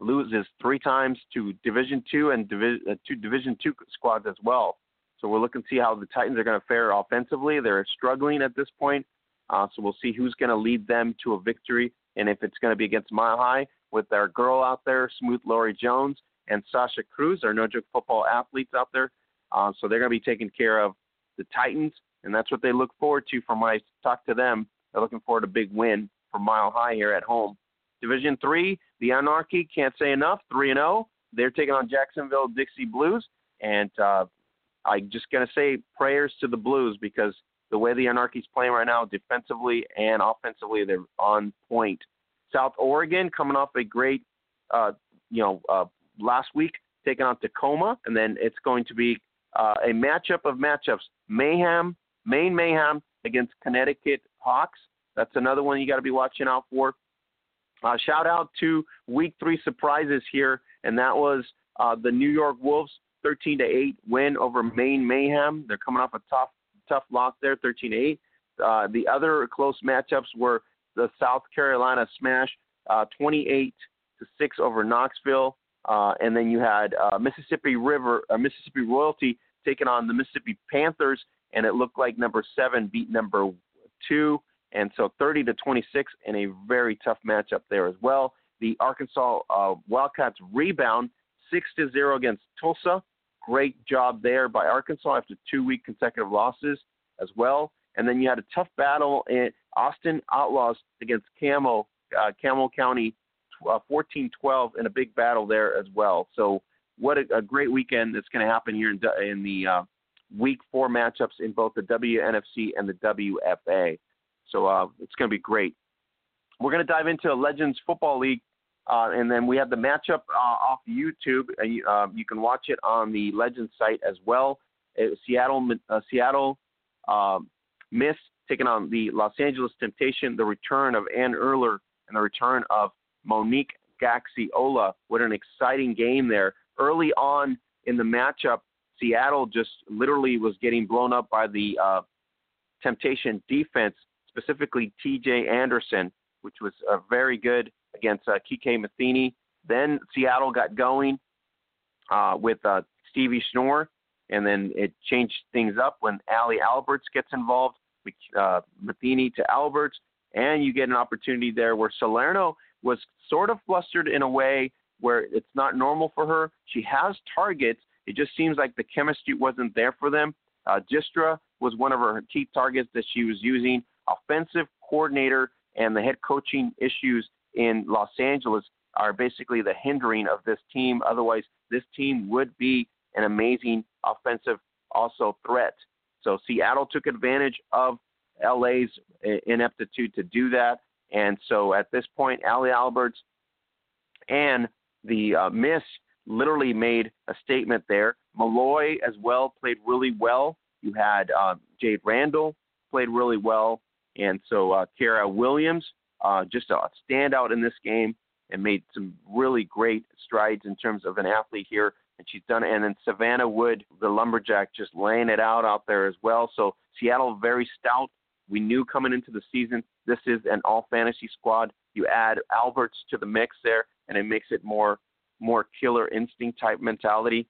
Loses three times to Division Two and Division uh, two Division Two squads as well. So we're looking to see how the Titans are going to fare offensively. They're struggling at this point, uh, so we'll see who's going to lead them to a victory, and if it's going to be against Mile High with our girl out there, Smooth Laurie Jones, and Sasha Cruz, our no joke football athletes out there. Uh, so they're going to be taking care of the Titans, and that's what they look forward to. From I talk to them, they're looking forward to a big win for Mile High here at home. Division three, the Anarchy can't say enough, three and zero. Oh. They're taking on Jacksonville Dixie Blues, and uh, I'm just gonna say prayers to the Blues because the way the Anarchy's playing right now, defensively and offensively, they're on point. South Oregon coming off a great, uh, you know, uh, last week, taking on Tacoma, and then it's going to be uh, a matchup of matchups: Mayhem, Maine Mayhem against Connecticut Hawks. That's another one you got to be watching out for. Uh, shout out to Week Three surprises here, and that was uh, the New York Wolves 13 to 8 win over Maine Mayhem. They're coming off a tough tough loss there, 13 to 8. Uh, the other close matchups were the South Carolina Smash, uh, 28 to 6 over Knoxville. Uh, and then you had Mississippi River, Mississippi Royalty taking on the Mississippi Panthers, and it looked like number seven beat number two, and so 30 to 26 in a very tough matchup there as well. The Arkansas uh, Wildcats rebound six to zero against Tulsa. Great job there by Arkansas after two week consecutive losses as well. And then you had a tough battle in Austin Outlaws against Camo, uh, County uh, 14-12 in a big battle there as well. So what a, a great weekend that's going to happen here in, in the uh, week four matchups in both the WNFC and the WFA. So uh, it's going to be great. We're going to dive into Legends Football League, uh, and then we have the matchup uh, off YouTube. You, um, you, can watch it on the Legends site as well. It, Seattle, uh, Seattle um, Miss taking on the Los Angeles Temptation. The return of Ann Erler and the return of Monique Gaxiola. What an exciting game there. Early on in the matchup, Seattle just literally was getting blown up by the uh, Temptation defense, specifically TJ Anderson, which was uh, very good against uh, Kike Matheny. Then Seattle got going uh, with uh, Stevie Schnorr, and then it changed things up when Ali Alberts gets involved uh, Matheny to Alberts, and you get an opportunity there where Salerno was sort of flustered in a way where it's not normal for her. She has targets. It just seems like the chemistry wasn't there for them. Uh, Gistra was one of her key targets that she was using. Offensive coordinator and the head coaching issues in Los Angeles are basically the hindering of this team. Otherwise, this team would be an amazing offensive also threat. So Seattle took advantage of LA's ineptitude to do that. And so at this point, Ali Alberts and the uh, Miss literally made a statement there. Malloy as well played really well. You had uh, Jade Randall played really well, and so uh, Kara Williams uh, just a standout in this game and made some really great strides in terms of an athlete here. And she's done. And then Savannah Wood, the lumberjack, just laying it out out there as well. So Seattle very stout. We knew coming into the season this is an all fantasy squad. You add Alberts to the mix there, and it makes it more more killer instinct type mentality.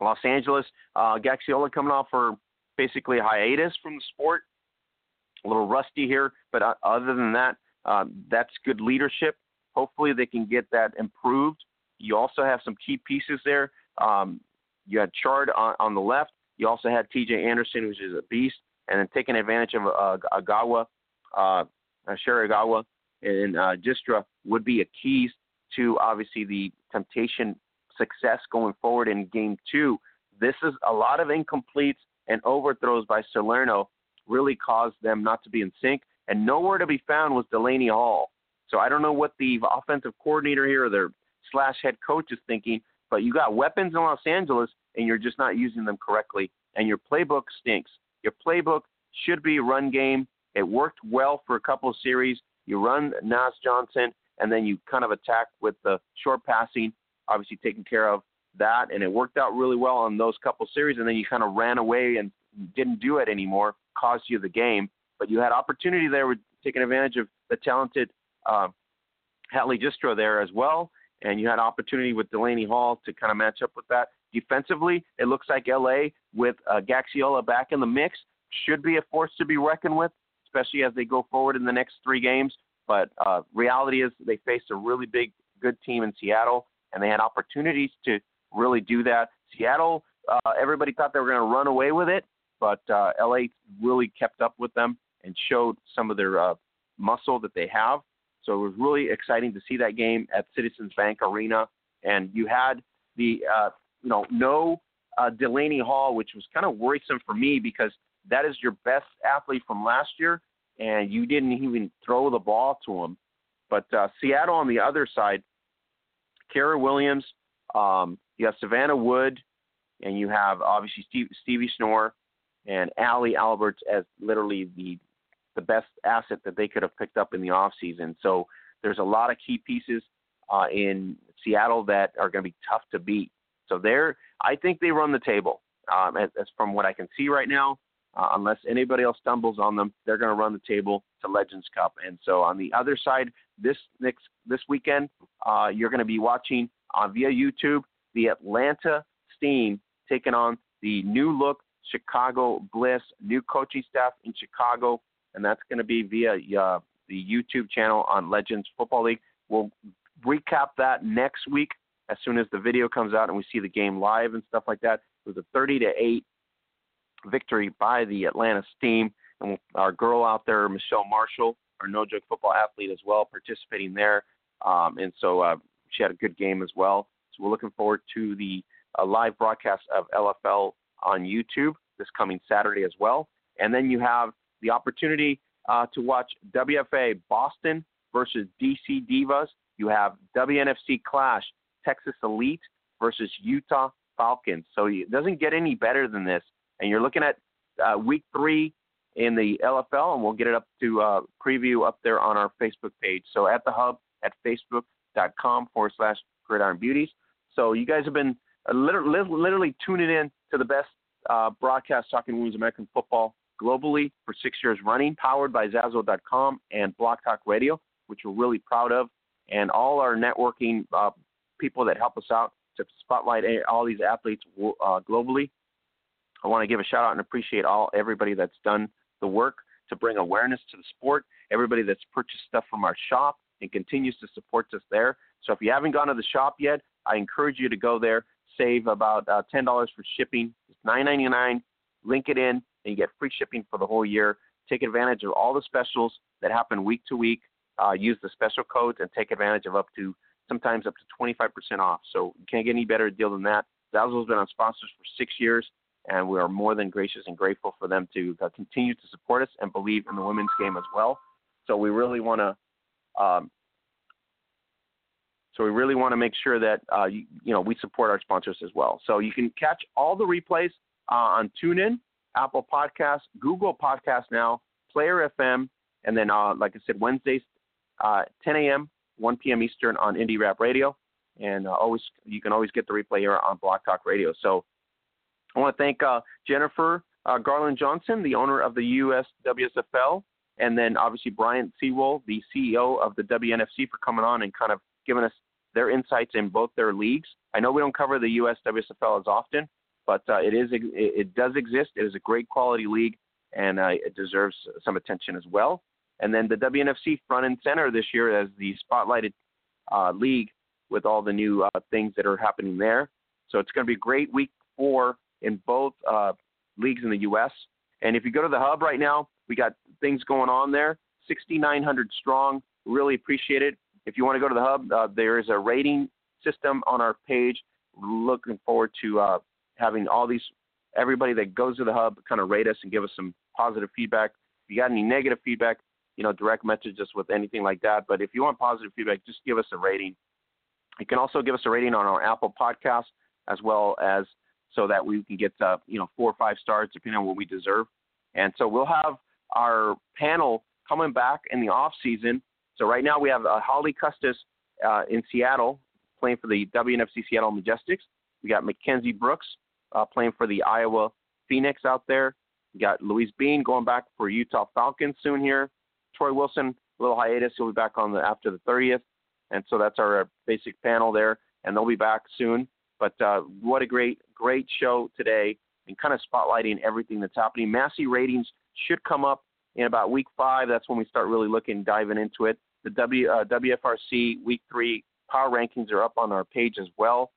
Los Angeles, uh, Gaxiola coming off for basically a hiatus from the sport. A little rusty here, but uh, other than that, um, that's good leadership. Hopefully, they can get that improved. You also have some key pieces there. Um, you had Chard on, on the left. You also had T.J. Anderson, which is a beast, and then taking advantage of uh, Agawa, uh, Sharigawa, and uh, Distra would be a keys to obviously the temptation success going forward in game two. This is a lot of incompletes and overthrows by Salerno really caused them not to be in sync, and nowhere to be found was Delaney Hall. So I don't know what the offensive coordinator here or their slash head coach is thinking, but you got weapons in Los Angeles and you're just not using them correctly, and your playbook stinks. Your playbook should be run game. It worked well for a couple of series. You run Nas Johnson, and then you kind of attack with the short passing, obviously taking care of that, and it worked out really well on those couple series. And then you kind of ran away and didn't do it anymore, cost you the game. But you had opportunity there with taking advantage of the talented uh, Hatley Distro there as well, and you had opportunity with Delaney Hall to kind of match up with that. Defensively, it looks like LA with uh, Gaxiola back in the mix should be a force to be reckoned with, especially as they go forward in the next three games. But uh, reality is they faced a really big, good team in Seattle, and they had opportunities to really do that. Seattle, uh, everybody thought they were going to run away with it, but uh, LA really kept up with them and showed some of their uh, muscle that they have. So it was really exciting to see that game at Citizens Bank Arena, and you had the uh, you know no uh, Delaney Hall, which was kind of worrisome for me because that is your best athlete from last year, and you didn't even throw the ball to him. But uh, Seattle on the other side, Kara Williams, um, you have Savannah Wood, and you have obviously Steve, Stevie Schnorr and Ali Alberts as literally the the best asset that they could have picked up in the off season. So there's a lot of key pieces uh, in Seattle that are going to be tough to beat. So they're I think they run the table. Um, as, as from what I can see right now, uh, unless anybody else stumbles on them, they're going to run the table to Legends Cup. And so on the other side, this next this weekend, uh, you're going to be watching uh, via YouTube the Atlanta Steam taking on the new look Chicago Bliss, new coaching staff in Chicago, and that's going to be via uh, the YouTube channel on Legends Football League. We'll recap that next week as soon as the video comes out and we see the game live and stuff like that. It was a 30 to 8 victory by the Atlanta Steam, and our girl out there, Michelle Marshall, our no joke football athlete as well, participating there. Um, and so uh, she had a good game as well. So we're looking forward to the uh, live broadcast of LFL on YouTube this coming Saturday as well. And then you have the opportunity uh, to watch WFA Boston versus DC Divas. You have WNFC Clash Texas Elite versus Utah Falcons. So it doesn't get any better than this. And you're looking at uh, week three in the LFL, and we'll get it up to uh, preview up there on our Facebook page. So at the hub at facebook.com forward slash gridiron beauties. So you guys have been uh, literally, literally tuning in to the best uh, broadcast talking women's American football globally for six years running, powered by Zazzle.com and Block Talk Radio, which we're really proud of, and all our networking uh, people that help us out to spotlight all these athletes uh, globally. I want to give a shout out and appreciate all everybody that's done the work to bring awareness to the sport, everybody that's purchased stuff from our shop and continues to support us there. So if you haven't gone to the shop yet, I encourage you to go there, save about uh, $10 for shipping. It's $9.99. Link it in, and you get free shipping for the whole year. Take advantage of all the specials that happen week to week. Uh, use the special codes and take advantage of up to sometimes up to 25% off. So you can't get any better deal than that. Zazzle's been on sponsors for six years, and we are more than gracious and grateful for them to uh, continue to support us and believe in the women's game as well. So we really want to, um, so we really want to make sure that uh, you, you, know we support our sponsors as well. So you can catch all the replays uh, on TuneIn, Apple Podcasts, Google Podcasts now, Player FM, and then uh, like I said, Wednesdays, uh, 10 a.m., 1 p.m. Eastern on Indie Rap Radio, and uh, always you can always get the replay here on Block Talk Radio. So I want to thank uh, Jennifer Garland Johnson, the owner of the US WSFL, and then obviously Bryant Sewall, the CEO of the WNFC, for coming on and kind of giving us their insights in both their leagues. I know we don't cover the US WSFL as often, but uh, it is it, it, does exist. It is a great quality league, and uh, it deserves some attention as well. And then the WNFC front and center this year as the spotlighted uh, league with all the new uh, things that are happening there. So it's going to be a great week four in both uh, leagues in the U.S. And if you go to the hub right now, we got things going on there. 6,900 strong. Really appreciate it. If you want to go to the hub, uh, there is a rating system on our page. Looking forward to uh, having all these everybody that goes to the hub kind of rate us and give us some positive feedback. If you got any negative feedback, you know, direct message us with anything like that. But if you want positive feedback, just give us a rating. You can also give us a rating on our Apple podcast as well as so that we can get uh, you know four or five stars depending on what we deserve. And so we'll have our panel coming back in the off season. So right now we have uh, Holly Custis uh, in Seattle playing for the WNFC Seattle Majestics. We got Mackenzie Brooks uh, playing for the Iowa Phoenix out there. We got Louise Bean going back for Utah Falcons soon here. Troy Wilson, a little hiatus. He'll be back on the after the 30th, and so that's our basic panel there, and they'll be back soon. But uh, what a great, great show today, and kind of spotlighting everything that's happening. Massey ratings should come up in about week five. That's when we start really looking, diving into it. The w, uh, WFRC week three power rankings are up on our page as well,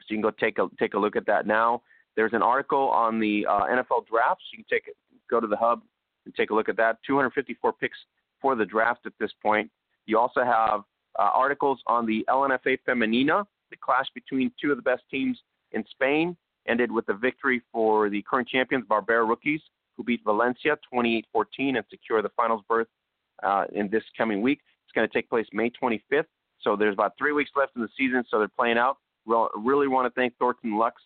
so you can go take a take a look at that now. There's an article on the uh, NFL drafts. You can take go to the hub and take a look at that. 254 picks for the draft at this point. You also have uh, articles on the LNFA Femenina the clash between two of the best teams in Spain ended with a victory for the current champions, Barbera Rookies, who beat Valencia 28-14 and secure the finals berth uh, in this coming week. It's going to take place May 25th. So there's about three weeks left in the season, so they're playing out. We'll, really want to thank Thornton Lux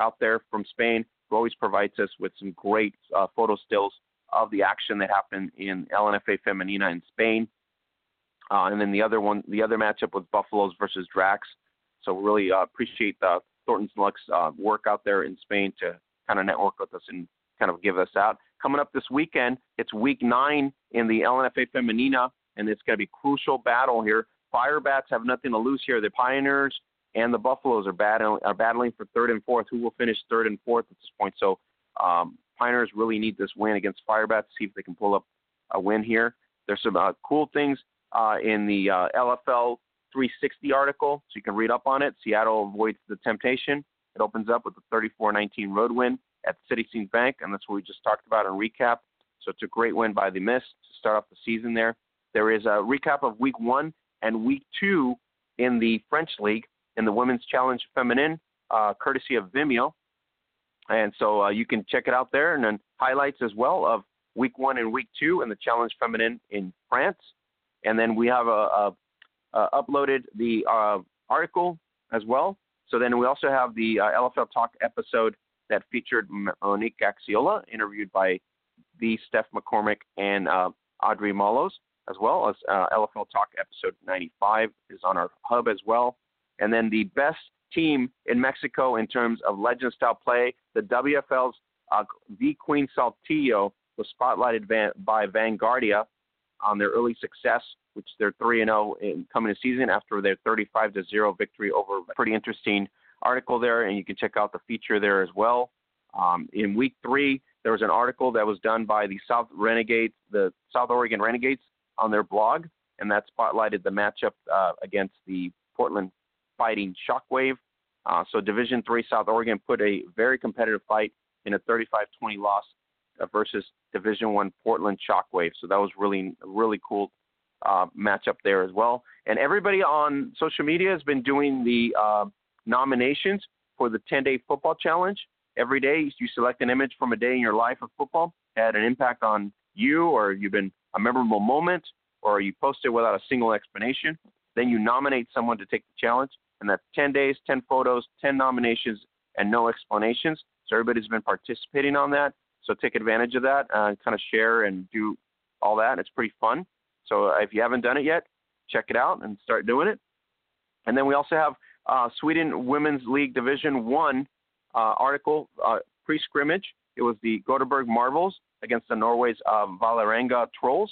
out there from Spain, who always provides us with some great uh, photo stills of the action that happened in LNFA Femenina in Spain. Uh, and then the other one, the other matchup was Buffaloes versus Drax. So really uh, appreciate the Thornton's Lux uh, work out there in Spain to kind of network with us and kind of give us out. Coming up this weekend, it's week nine in the LNFA Femenina, and it's going to be crucial battle here. Firebats have nothing to lose here. The Pioneers and the Buffaloes are battling are battling for third and fourth. Who will finish third and fourth at this point? So um, Pioneers really need this win against Firebats to see if they can pull up a win here. There's some uh, cool things uh, in the uh, LFL 360 article, so you can read up on it. Seattle avoids the temptation. It opens up with a 34-19 road win at Citizens Bank, and that's what we just talked about in recap. So it's a great win by the Mist to start off the season there. There is a recap of week one and week two in the French League in the Women's Challenge Feminine, uh, courtesy of Vimeo. And so uh, you can check it out there, and then highlights as well of week one and week two in the Challenge Feminine in France. And then we have a, a uh, uploaded the uh, article as well. So then we also have the uh, LFL Talk episode that featured Monique Gaxiola, interviewed by the Steph McCormick and uh, Audrey Malos, as well as uh, LFL Talk episode 95 is on our hub as well. And then the best team in Mexico in terms of legend style play, the WFL's uh, V Queen Saltillo was spotlighted van- by Vanguardia on their early success which they're 3 and 0 in coming to season after their 35 to 0 victory over a pretty interesting article there, and you can check out the feature there as well. Um, in week three, there was an article that was done by the South Renegades, the South Oregon Renegades, on their blog, and that spotlighted the matchup uh, against the Portland Fighting Shockwave. Uh, so Division Three South Oregon put a very competitive fight in a 35-20 loss uh, versus Division One Portland Shockwave. So that was really really cool uh, matchup there as well. And everybody on social media has been doing the uh, nominations for the 10 day football challenge. every day you select an image from a day in your life of football had an impact on you, or you've been a memorable moment, or you post it without a single explanation. Then you nominate someone to take the challenge, and that's 10 days, 10 photos, 10 nominations, and no explanations. So everybody's been participating on that. So take advantage of that uh, and kind of share and do all that. It's pretty fun. So uh, if you haven't done it yet, check it out and start doing it. And then we also have uh, Sweden Women's League Division One uh, article uh, pre-scrimmage. It was the Gothenburg Marvels against the Norway's uh, Vålerenga Trolls.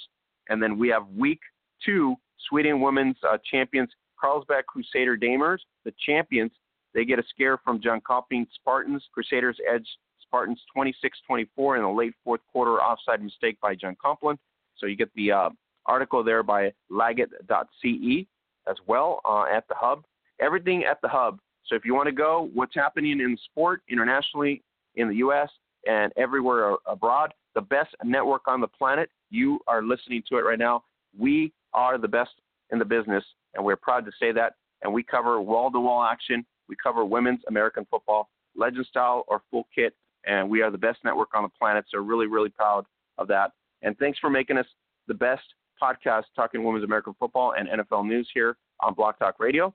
And then we have week two, Sweden Women's uh, champions Karlstad Crusader Damers, the champions. They get a scare from Jönköping Spartans. Crusaders edge Spartans 26-24 in a late fourth quarter offside mistake by Jönköping. So you get the uh, article there by Laget.ce as well uh, at the hub. Everything at the hub. So if you want to go, what's happening in sport internationally in the U.S. and everywhere abroad, the best network on the planet. You are listening to it right now. We are the best in the business, and we're proud to say that. And we cover wall-to-wall action. We cover women's American football, legend style or full kit, and we are the best network on the planet. So really, really proud of that. And thanks for making us the best podcast talking women's American football and NFL news here on Block Talk Radio.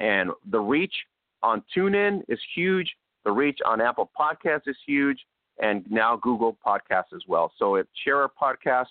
And the reach on TuneIn is huge. The reach on Apple Podcasts is huge, and now Google Podcasts as well. So if share our podcast,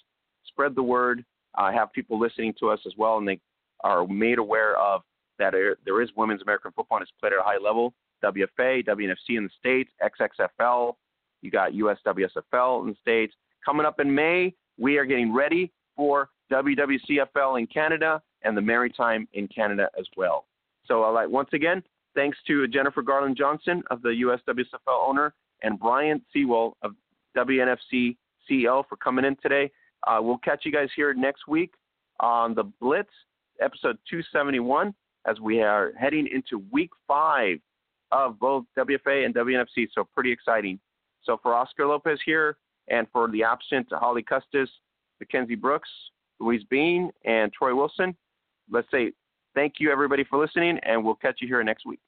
spread the word, uh, have people listening to us as well, and they are made aware of that there is women's American football and it's played at a high level. WFA, WNFC in the States, XXFL, you got USWSFL in the States. Coming up in May, we are getting ready for WWCFL in Canada and the Maritime in Canada as well. So, uh, like once again, thanks to Jennifer Garland Johnson of the USWSFL owner and Brian Sewall of WNFC CEO for coming in today. Uh, we'll catch you guys here next week on the Blitz, episode 271, as we are heading into week five of both WFA and WNFC. So pretty exciting. So for Oscar Lopez here, and for the absent Holly Custis, Mackenzie Brooks, Louise Bean, and Troy Wilson, let's say thank you everybody for listening, and we'll catch you here next week.